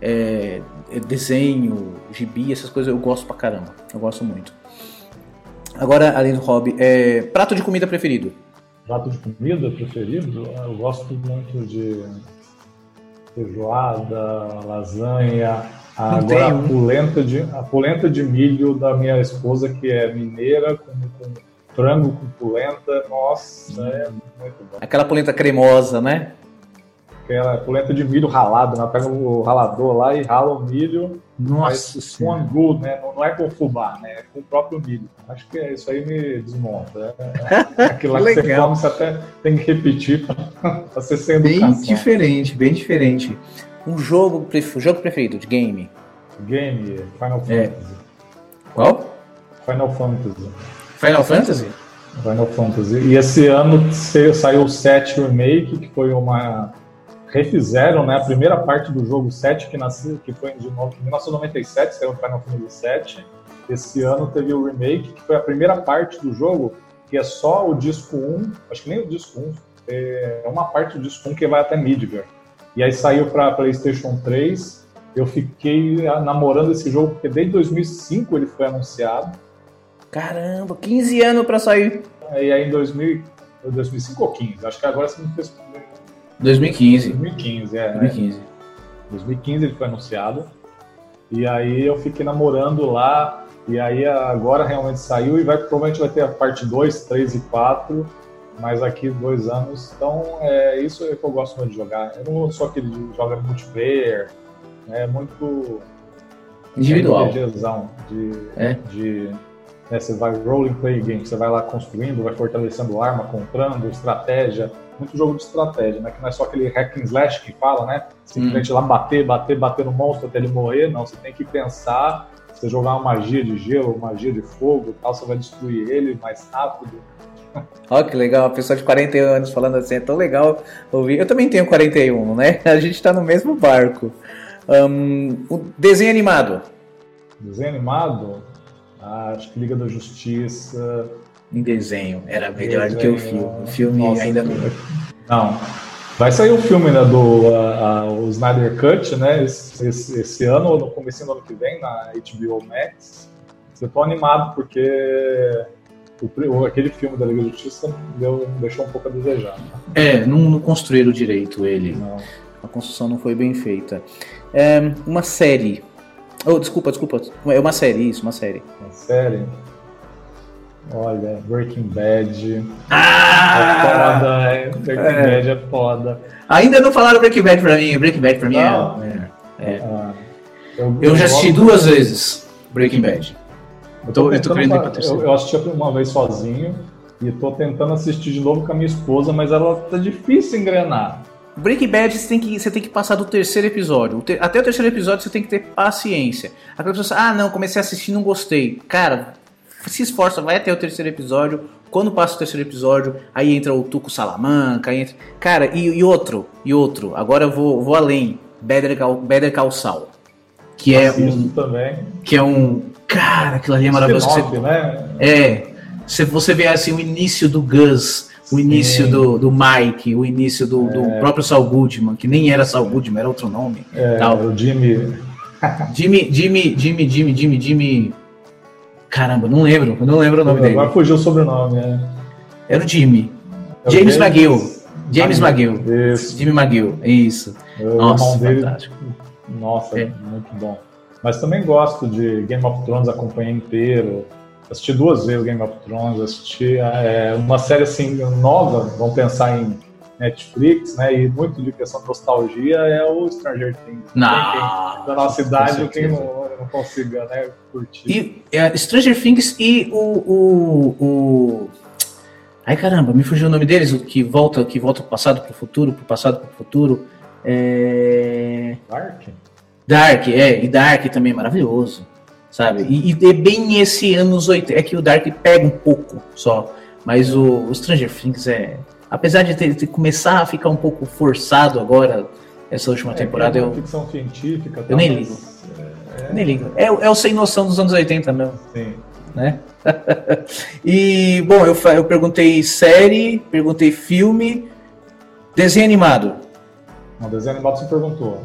é, é, desenho, gibi, essas coisas eu gosto pra caramba. Eu gosto muito. Agora, além do hobby, é, prato de comida preferido? Prato de comida preferido? Eu gosto muito de feijoada, lasanha. Agora a polenta, de, a polenta de milho da minha esposa, que é mineira, com, com frango com polenta, nossa, é muito bom. Aquela polenta cremosa, né? Aquela polenta de milho ralado, né? Pega o ralador lá e rala o milho. Nossa com angu, né? Não, é com fubá, né? É com o próprio milho. Acho que isso aí me desmonta. É, aquilo lá que você come, você até tem que repetir para ser sem Bem diferente, bem diferente. Um jogo, jogo preferido de game? Game, Final é. Fantasy. Qual? Final Fantasy. Final Fantasy? Final Fantasy. E esse ano saiu o 7 Remake, que foi uma refizeram né, a primeira parte do jogo 7, que, nasceu, que foi em 1997, saiu no Final Fantasy 7. Esse ano teve o remake, que foi a primeira parte do jogo, que é só o disco 1, acho que nem o disco 1, é uma parte do disco 1 que vai até Midgar. E aí saiu para PlayStation 3. Eu fiquei namorando esse jogo porque desde 2005 ele foi anunciado. Caramba, 15 anos para sair. E aí em 2000, 2005 ou 15, acho que agora você me fez 2015. 2015, é. 2015. 2015 ele foi anunciado. E aí eu fiquei namorando lá. E aí agora realmente saiu e vai, provavelmente vai ter a parte 2, 3 e 4. Mas aqui dois anos. Então é isso é que eu gosto muito de jogar. Eu não sou aquele que joga multiplayer. É muito. Individual. De, é. de né, você vai rolling play game, você vai lá construindo, vai fortalecendo arma, comprando, estratégia muito jogo de estratégia, né? Que não é só aquele hack and slash que fala, né? Simplesmente hum. lá bater, bater, bater no monstro até ele morrer. Não, você tem que pensar, você jogar uma magia de gelo, uma magia de fogo tal, você vai destruir ele mais rápido. Olha que legal, uma pessoa de 41 anos falando assim, é tão legal ouvir. Eu também tenho 41, né? A gente tá no mesmo barco. Um, o desenho animado. Desenho animado? Ah, acho que Liga da Justiça, em desenho. Era melhor do que o filme. O filme Nossa, ainda não. Não. Vai sair o filme né, do uh, uh, o Snyder Cut, né? Esse, esse, esse, ano ou no começo do ano que vem, na HBO Max. Eu tô animado porque o, aquele filme da Liga da Justiça deu, deixou um pouco a desejar. Né? É, não, não construíram direito ele. Não. A construção não foi bem feita. É, uma série. Oh, desculpa, desculpa. É uma série, isso, uma série. Uma série. Olha, Breaking Bad. Ah! É foda, é. Breaking é. Bad é foda. Ainda não falaram Breaking Bad pra mim. Breaking Bad pra mim não. é. é. Ah, eu, eu, já assisti duas vezes Breaking Bad. Eu tô, eu tô querendo ir pra terceira. Eu, eu assisti uma vez sozinho e tô tentando assistir de novo com a minha esposa, mas ela tá difícil engrenar. Breaking Bad você tem que, você tem que passar do terceiro episódio. Até o terceiro episódio você tem que ter paciência. Aquela pessoa ah, não, comecei a assistir e não gostei. Cara, se esforça, vai até o terceiro episódio. Quando passa o terceiro episódio, aí entra o Tuco Salamanca, entra... Cara, e, e, outro, e outro, agora eu vou, vou além. Better Call, Better Saul. Que é um. Também. Que é um. Cara, aquilo ali é maravilhoso. Você, né? É. Você, você vê assim o início do Gus, o início do, do Mike, o início do, é. do próprio Saul Goodman, que nem era Saul Goodman, era outro nome. É, tal. o Jimmy. Jimmy, Jimmy, Jimmy, Jimmy, Jimmy, Jimmy. Caramba, não lembro, não lembro o nome Agora dele. Agora fugiu o sobrenome, é. Era o Jimmy. É o James, James McGill. James McGill. Isso. Jimmy McGill, isso. Eu, Nossa, dele, fantástico. Nossa, é. muito bom. Mas também gosto de Game of Thrones, acompanhei inteiro. Assisti duas vezes Game of Thrones, assisti é, uma série assim nova, vamos pensar em Netflix, né? E muito de questão de nostalgia é o Stranger Things. Não, da nossa idade, quem não, não consiga né, curtir. E é, Stranger Things e o, o, o. Ai caramba, me fugiu o nome deles, o que volta, que volta pro passado pro futuro, pro passado pro futuro. É... Dark? Dark, é, e Dark também é maravilhoso, sabe? E, e é bem esse anos 80, é que o Dark pega um pouco só, mas o, o Stranger Things é, apesar de ter, começar a ficar um pouco forçado agora, essa última é, temporada, é eu. Ficção científica, eu nem ligo. É... Nem ligo. É, é o sem noção dos anos 80 mesmo. Sim. Né? e, bom, eu, eu perguntei série, perguntei filme, desenho animado. Não, desenho animado você perguntou.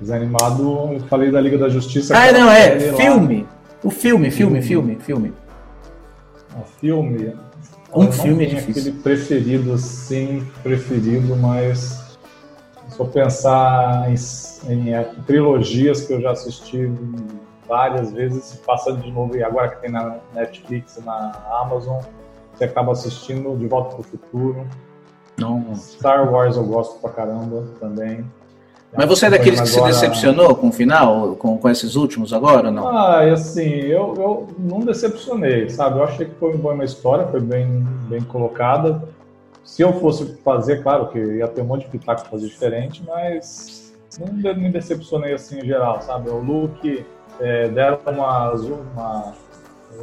Desanimado, eu falei da Liga da Justiça. Ah, não, é, filme. Lá. O filme, filme, filme, filme. O filme. Um filme é difícil. aquele preferido, sim, preferido, mas se eu pensar em, em, em, trilogias que eu já assisti várias vezes, passa de novo, e agora que tem na Netflix, na Amazon, você acaba assistindo De Volta para o Futuro. Não. Star Wars eu gosto pra caramba também. Mas você é daqueles que agora... se decepcionou com o final, com, com esses últimos agora não? Ah, assim, eu, eu não decepcionei, sabe? Eu achei que foi uma boa história, foi bem, bem colocada. Se eu fosse fazer, claro que ia ter um monte de pitaco pra fazer diferente, mas não me decepcionei assim em geral, sabe? O Luke é, deram uma, uma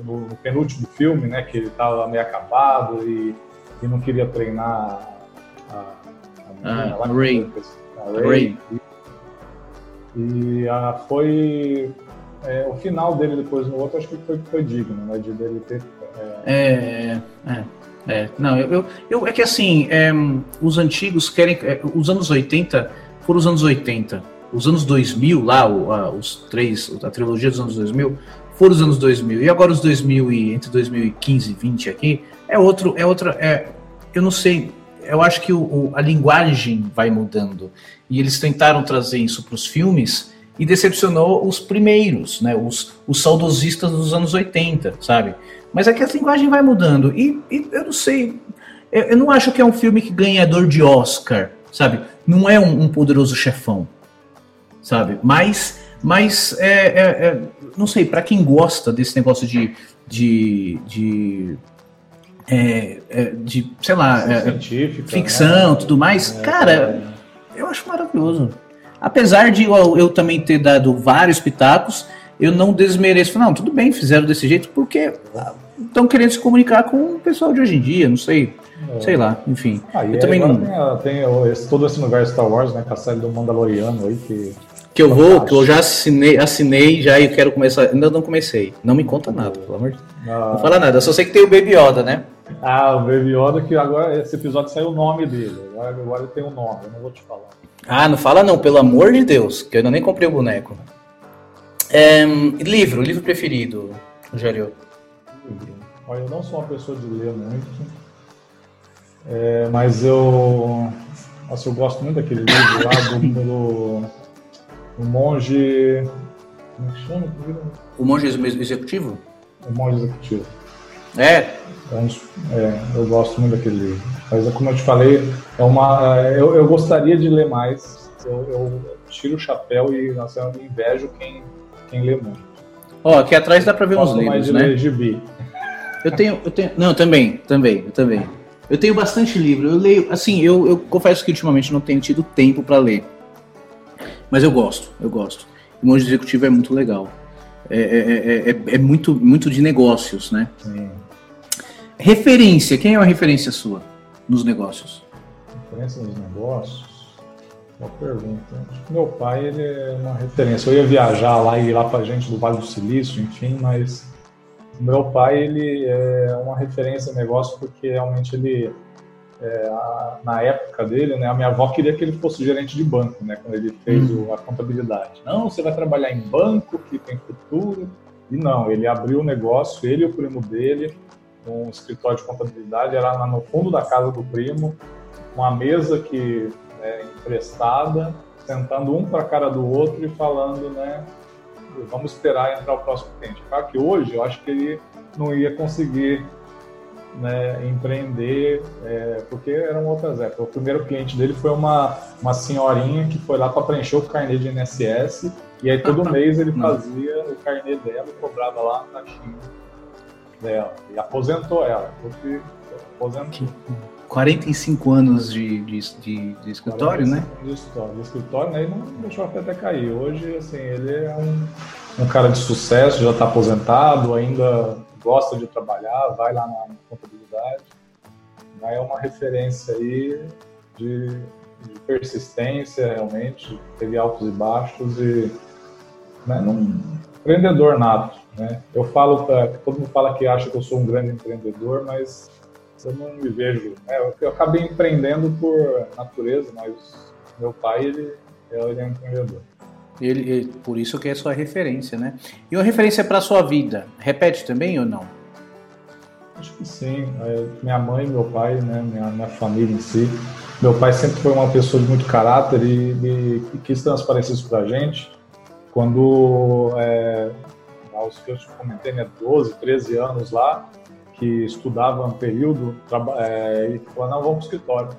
no, no, penúltimo filme, né, que ele estava meio acabado e, e, não queria treinar a, a, ah, Ray. a Ray. Ray. E ah, foi é, o final dele depois no outro, acho que foi, foi digno, né? De dele ter. É, é, é. É. Não, eu, eu, eu, é que assim, é, os antigos querem. É, os anos 80 foram os anos 80. Os anos 2000, lá, o, a, os três, a trilogia dos anos 2000, foram os anos 2000. E agora os 2000 e entre 2015 e 20 aqui, é outro, é outra. É, eu não sei, eu acho que o, o, a linguagem vai mudando. E eles tentaram trazer isso para os filmes e decepcionou os primeiros, né? Os, os saudosistas dos anos 80, sabe? Mas é que a linguagem vai mudando. E, e eu não sei. Eu, eu, não acho que é um filme que ganhador de Oscar, sabe? Não é um, um poderoso chefão, sabe? Mas, mas é, é, é não sei, para quem gosta desse negócio de, de, de é, é, de, sei lá, é, ficção, né? tudo mais, é, cara, eu acho maravilhoso. Apesar de eu, eu, também ter dado vários pitacos, eu não desmereço. Não, tudo bem, fizeram desse jeito porque estão querendo se comunicar com o pessoal de hoje em dia, não sei. É. Sei lá, enfim. Ah, eu também não. Tem, tem esse, todo esse universo Star Wars, né? Com a série do Mandaloriano aí que que eu vou, que eu já assinei, assinei já e quero começar. Ainda não comecei. Não me conta nada, pelo amor de Deus. Não, não fala nada. Eu só sei que tem o Baby Yoda, né? Ah, o Baby Yoda, que agora esse episódio saiu o nome dele. Agora, agora ele tem um nome, eu não vou te falar. Ah, não fala não, pelo amor de Deus, que eu ainda nem comprei o boneco. É, livro, livro preferido, Rogério? Olha, eu não sou uma pessoa de ler muito, é, mas eu, nossa, eu gosto muito daquele livro lá do, do monge. Como é que chama? O monge executivo? O monge executivo. É? Então, é, eu gosto muito daquele livro. Mas, como eu te falei, é uma, é, eu, eu gostaria de ler mais. Eu, eu tiro o chapéu e nossa, eu invejo quem, quem lê muito. Ó, aqui atrás dá pra ver uns livros, mais de né? Ler gibi. Eu tenho, eu tenho. Não, também, também, eu também. Eu tenho bastante livro. Eu leio, assim, eu, eu confesso que ultimamente não tenho tido tempo para ler. Mas eu gosto, eu gosto. O monge executivo é muito legal. É, é, é, é, muito, muito de negócios, né? Sim. Referência, quem é uma referência sua nos negócios? Referência nos negócios? Boa pergunta. Meu pai, ele é uma referência. Eu ia viajar lá e ir lá pra gente do Vale do Silício, enfim, mas meu pai, ele é uma referência em negócio porque realmente ele é, a, na época dele, né, a minha avó queria que ele fosse gerente de banco, né, quando ele fez hum. o, a contabilidade. Não, você vai trabalhar em banco, que tem futuro. E não, ele abriu o negócio, ele e o primo dele, um escritório de contabilidade, era lá no fundo da casa do primo, uma mesa que é, emprestada, sentando um para a cara do outro e falando, né, vamos esperar entrar o próximo cliente. Claro que hoje eu acho que ele não ia conseguir né, empreender, é, porque eram outras épocas. O primeiro cliente dele foi uma, uma senhorinha que foi lá para preencher o carnê de INSS, e aí todo mês ele fazia o carnê dela e cobrava lá na China dela. E aposentou ela, porque aposentou. 45 anos de, de, de, de escritório, né? De, história, de escritório, né? E não deixou até cair. Hoje, assim, ele é um, um cara de sucesso, já está aposentado, ainda gosta de trabalhar, vai lá na contabilidade. É uma referência aí de, de persistência, realmente, teve altos e baixos e né, empreendedor nato. Né? Eu falo, pra, todo mundo fala que acha que eu sou um grande empreendedor, mas eu não me vejo. Né? Eu, eu acabei empreendendo por natureza, mas meu pai ele, ele é um empreendedor. Ele, ele, por isso que é sua referência, né? E uma referência para sua vida, repete também ou não? Acho que sim. É, minha mãe, meu pai, né, minha, minha família em si. Meu pai sempre foi uma pessoa de muito caráter e, e, e quis transparecer isso pra gente. Quando, é, aos que eu te comentei, né, 12, 13 anos lá, que estudava um período, é, ele falou, não, vamos pro escritório.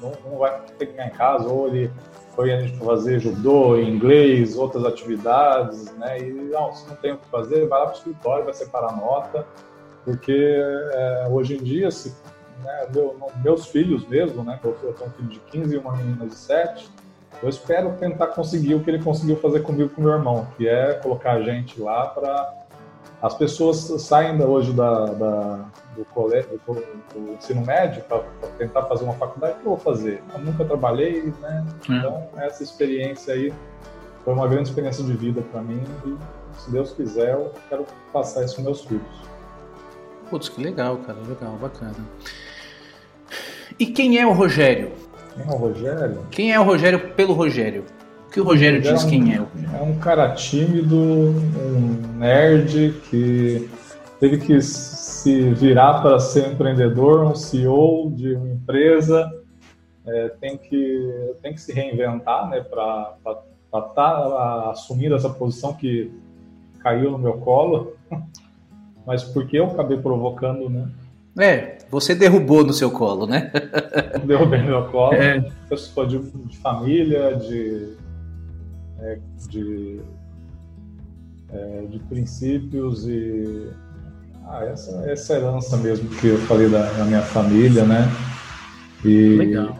Não, não vai ter que ficar em casa, ou ele foi a gente fazer judô, inglês, outras atividades, né? E não, se não tem o que fazer, vai lá para o escritório, vai separar nota, porque é, hoje em dia, se, né, meu, meus filhos mesmo, né? Eu tenho um filho de 15 e uma menina de 7, eu espero tentar conseguir o que ele conseguiu fazer comigo com meu irmão, que é colocar a gente lá para as pessoas saem hoje da, da do, colégio, do, do, ensino médio para tentar fazer uma faculdade, o que eu vou fazer? Eu nunca trabalhei, né? É. Então, essa experiência aí foi uma grande experiência de vida para mim e, se Deus quiser, eu quero passar isso com meus filhos. Putz, que legal, cara, legal, bacana. E quem é o Rogério? Quem é o Rogério? Quem é o Rogério pelo Rogério? O que o Rogério diz é um, quem é? É um cara tímido, um nerd que teve que se virar para ser empreendedor, um CEO de uma empresa, é, tem, que, tem que se reinventar né, para estar tá assumindo essa posição que caiu no meu colo, mas porque eu acabei provocando, né? É, você derrubou no seu colo, né? Derrubei no meu colo. É. Eu sou de, de família, de é, de, é, de princípios e ah, essa, essa herança mesmo que eu falei da, da minha família, né? E legal.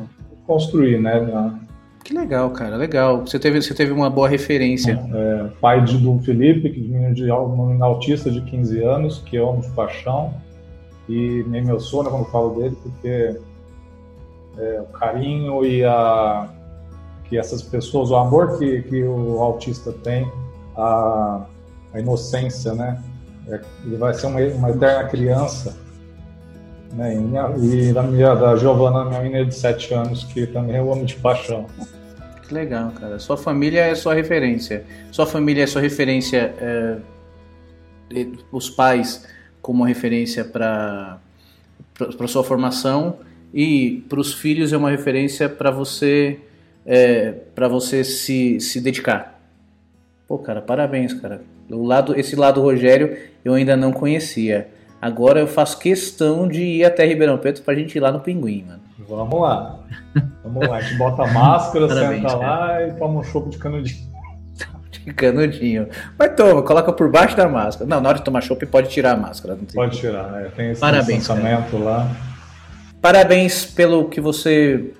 construir, né? Na... Que legal, cara, legal. Você teve, você teve uma boa referência. É, pai de, do Felipe, que menino de um autista de 15 anos, que eu amo de paixão. E me emociona quando falo dele, porque é, o carinho e a, que essas pessoas, o amor que, que o autista tem, a, a inocência, né? É, ele vai ser uma, uma eterna criança. Né? E, minha, e da, minha, da Giovana, minha menina de 7 anos, que também eu amo de paixão. Que legal, cara. Sua família é sua referência. Sua família é sua referência, é, os pais como referência para sua formação e para os filhos é uma referência para você é, para você se, se dedicar. Pô, cara, parabéns, cara. O lado, esse lado Rogério eu ainda não conhecia. Agora eu faço questão de ir até Ribeirão Preto pra gente ir lá no Pinguim, mano. Vamos lá. Vamos lá. A gente bota a máscara, Parabéns, senta cara. lá e toma um chopp de canudinho. De canudinho. Mas toma, coloca por baixo da máscara. Não, na hora de tomar chopp pode tirar a máscara. pode tirar, é. Tem esse Parabéns, lá. Parabéns pelo que você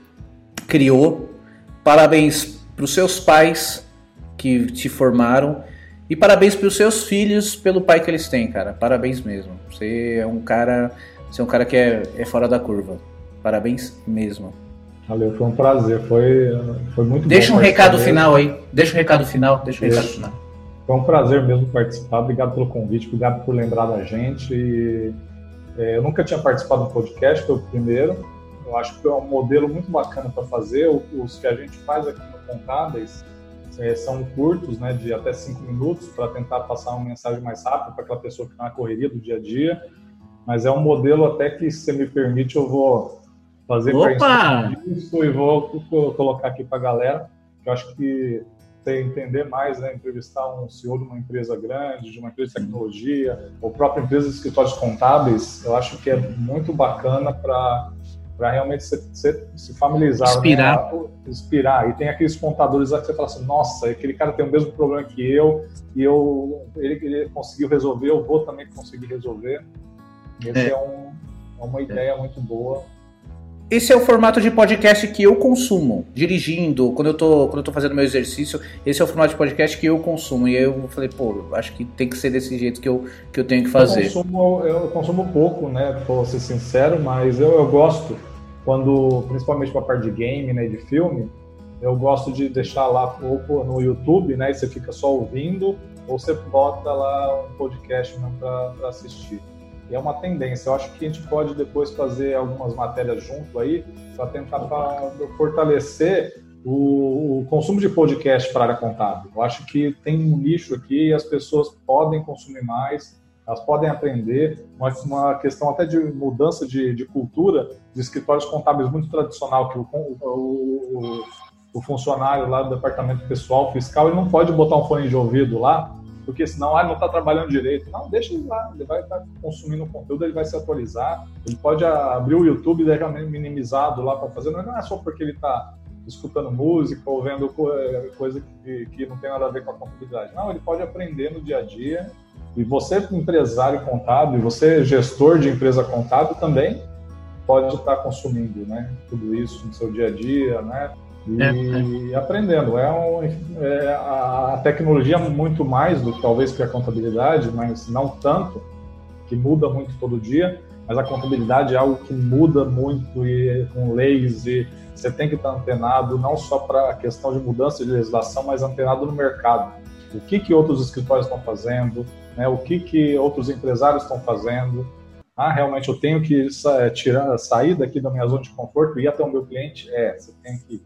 criou Parabéns para os seus pais que te formaram. E parabéns para os seus filhos pelo pai que eles têm, cara. Parabéns mesmo. Você é um cara, você é um cara que é, é fora da curva. Parabéns mesmo. Valeu, foi um prazer. Foi, foi muito Deixa um recado final aí. Deixa um recado final. Deixa um Deixa. recado final. Foi um prazer mesmo participar. Obrigado pelo convite, obrigado por lembrar da gente. E, é, eu nunca tinha participado do podcast, foi o primeiro. Eu acho que é um modelo muito bacana para fazer. Os que a gente faz aqui no Contábeis é, são curtos, né, de até cinco minutos, para tentar passar uma mensagem mais rápida para aquela pessoa que está na correria do dia a dia. Mas é um modelo até que, se você me permite, eu vou fazer para isso e vou colocar aqui para a galera. Eu acho que entender mais, né, entrevistar um CEO de uma empresa grande, de uma empresa de tecnologia, ou própria empresa de escritórios contábeis, eu acho que é muito bacana para para realmente se, se, se familiarizar, inspirar. Né? inspirar. E tem aqueles contadores lá que você fala assim, nossa, aquele cara tem o mesmo problema que eu e eu ele, ele conseguiu resolver, eu vou também conseguir resolver. Esse é, é, um, é uma ideia muito boa esse é o formato de podcast que eu consumo, dirigindo, quando eu tô, quando eu tô fazendo meu exercício, esse é o formato de podcast que eu consumo. E aí eu falei, pô, acho que tem que ser desse jeito que eu, que eu tenho que fazer. Eu consumo, eu consumo pouco, né, pra ser sincero, mas eu, eu gosto, quando, principalmente com a parte de game, né, de filme, eu gosto de deixar lá pouco no YouTube, né, e você fica só ouvindo, ou você bota lá um podcast para assistir. E é uma tendência. Eu acho que a gente pode depois fazer algumas matérias junto aí para tentar fortalecer o, o, consumo de podcast para a área contábil. Eu acho que tem um nicho aqui e as pessoas podem consumir mais, elas podem aprender, mas uma questão até de mudança de, de cultura de escritórios contábeis muito tradicional, que o, o, o, funcionário lá do departamento pessoal fiscal ele não pode botar um fone de ouvido lá, porque senão ah, não está trabalhando direito. Não, deixa ele lá, ele vai estar tá consumindo conteúdo, ele vai se atualizar, ele pode abrir o YouTube e deixar minimizado lá para fazer, não é só porque ele está escutando música ou vendo coisa que, que não tem nada a ver com a contabilidade. Não, ele pode aprender no dia a dia. E você, empresário contábil, você, gestor de empresa contábil, também pode estar consumindo né, tudo isso no seu dia a dia, né? E é, é. aprendendo. É, um, é a tecnologia muito mais do que talvez que a contabilidade, mas não tanto, que muda muito todo dia mas a contabilidade é algo que muda muito e com leis e você tem que estar antenado não só para a questão de mudança de legislação, mas antenado no mercado. O que, que outros escritórios estão fazendo, né? o que, que outros empresários estão fazendo. Ah, realmente eu tenho que tirar, sair daqui da minha zona de conforto e ir até o meu cliente? É, você tem que.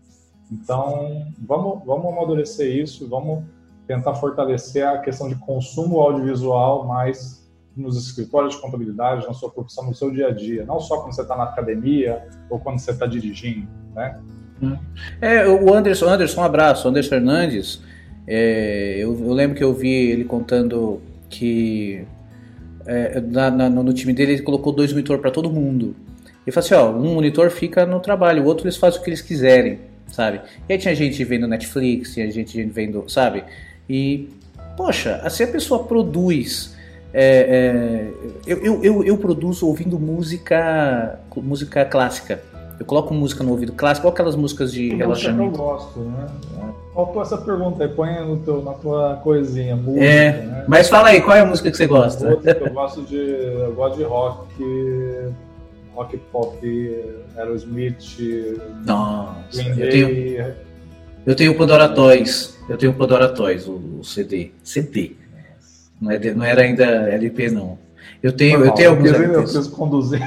Então, vamos, vamos amadurecer isso, vamos tentar fortalecer a questão de consumo audiovisual mais nos escritórios de contabilidade, na sua profissão, no seu dia a dia, não só quando você está na academia ou quando você está dirigindo, né? É, o Anderson, Anderson, um abraço, Anderson Fernandes, é, eu, eu, lembro que eu vi ele contando que é, na, na, no time dele ele colocou dois monitores para todo mundo. Ele falou assim, ó, um monitor fica no trabalho, o outro eles fazem o que eles quiserem, sabe? E aí tinha gente vendo Netflix, tinha gente vendo, sabe? E, poxa, assim a pessoa produz é, é, eu, eu, eu, produzo ouvindo música, música clássica. Eu coloco música no ouvido clássico, ou aquelas músicas de relaxamento. eu gosto, né? Faltou essa pergunta aí, põe no teu, na tua coisinha, música, é, né? Mas fala aí, qual é a música que você gosta? Eu gosto de, eu gosto de rock, rock pop, Aerosmith, Nossa, Green eu tenho, eu tenho o Pandora Toys, eu tenho o Pandora Toys, o, o CD, CD. Não, é não era ainda LP, não. Eu tenho, eu tenho alguns LPs. Eu preciso conduzir.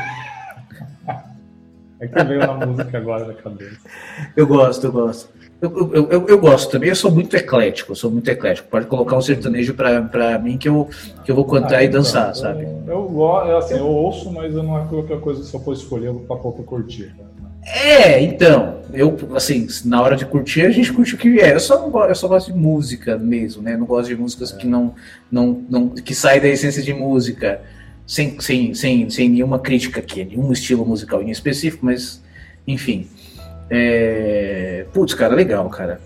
É que veio na música agora na cabeça. Eu gosto, eu gosto. Eu, eu, eu, eu, gosto também, eu sou muito eclético, eu sou muito eclético. Pode colocar um sertanejo pra, pra mim que eu, que eu vou cantar ah, e então, dançar, então, sabe? Eu, eu, assim, eu ouço, mas eu não é qualquer coisa que se eu for escolher, eu vou pra pouco curtir. É, então, eu, assim, na hora de curtir, a gente curte o que vier. Eu só, não, eu só gosto de música mesmo, né? Eu não gosto de músicas que não, não, não que saem da essência de música, sem, sem, sem, sem nenhuma crítica aqui, nenhum estilo musical em específico, mas, enfim. É... Putz, cara, legal, cara.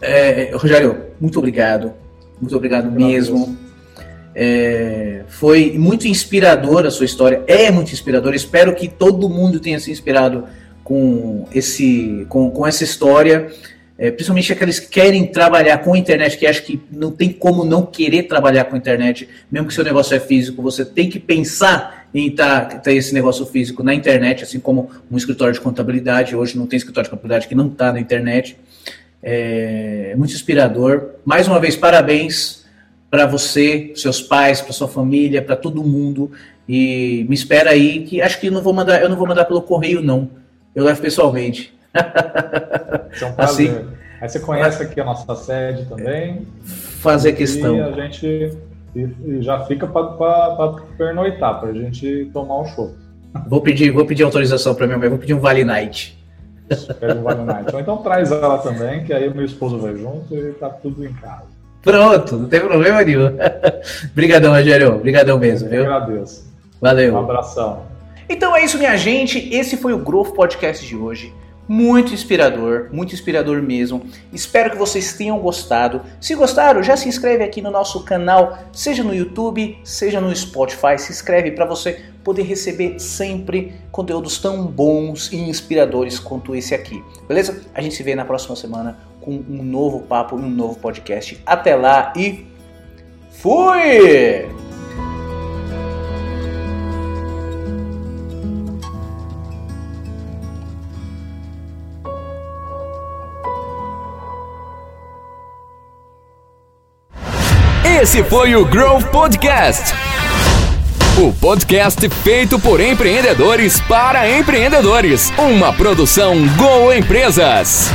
É, Rogério, muito obrigado. Muito obrigado mesmo. É, foi muito inspiradora a sua história, é muito inspiradora. Espero que todo mundo tenha se inspirado com, esse, com, com essa história, é, principalmente aqueles que querem trabalhar com internet, que acham que não tem como não querer trabalhar com internet, mesmo que seu negócio é físico, você tem que pensar em tá, tá esse negócio físico na internet, assim como um escritório de contabilidade. Hoje não tem escritório de contabilidade que não está na internet. É muito inspirador. Mais uma vez, parabéns para você, seus pais, para sua família, para todo mundo. E me espera aí que acho que não vou mandar, eu não vou mandar pelo correio não. Eu levo pessoalmente. É um prazer. Assim, aí você conhece aqui a nossa sede também. Fazer questão. E a gente e, já fica para pernoitar, para a gente tomar um show. Vou pedir, vou pedir autorização para minha mãe, vou pedir um Vale Night. Pega um Vale Night. Então traz ela também, que aí meu esposo vai junto e tá tudo em casa. Pronto, não tem problema nenhum. Obrigadão, Rogério. Obrigadão mesmo, Eu viu? agradeço. Valeu. Um abração. Então é isso, minha gente. Esse foi o Growth Podcast de hoje. Muito inspirador, muito inspirador mesmo. Espero que vocês tenham gostado. Se gostaram, já se inscreve aqui no nosso canal, seja no YouTube, seja no Spotify. Se inscreve para você poder receber sempre conteúdos tão bons e inspiradores quanto esse aqui. Beleza? A gente se vê na próxima semana com um novo papo e um novo podcast. Até lá e fui! Esse foi o Growth Podcast o podcast feito por empreendedores para empreendedores. Uma produção Go Empresas.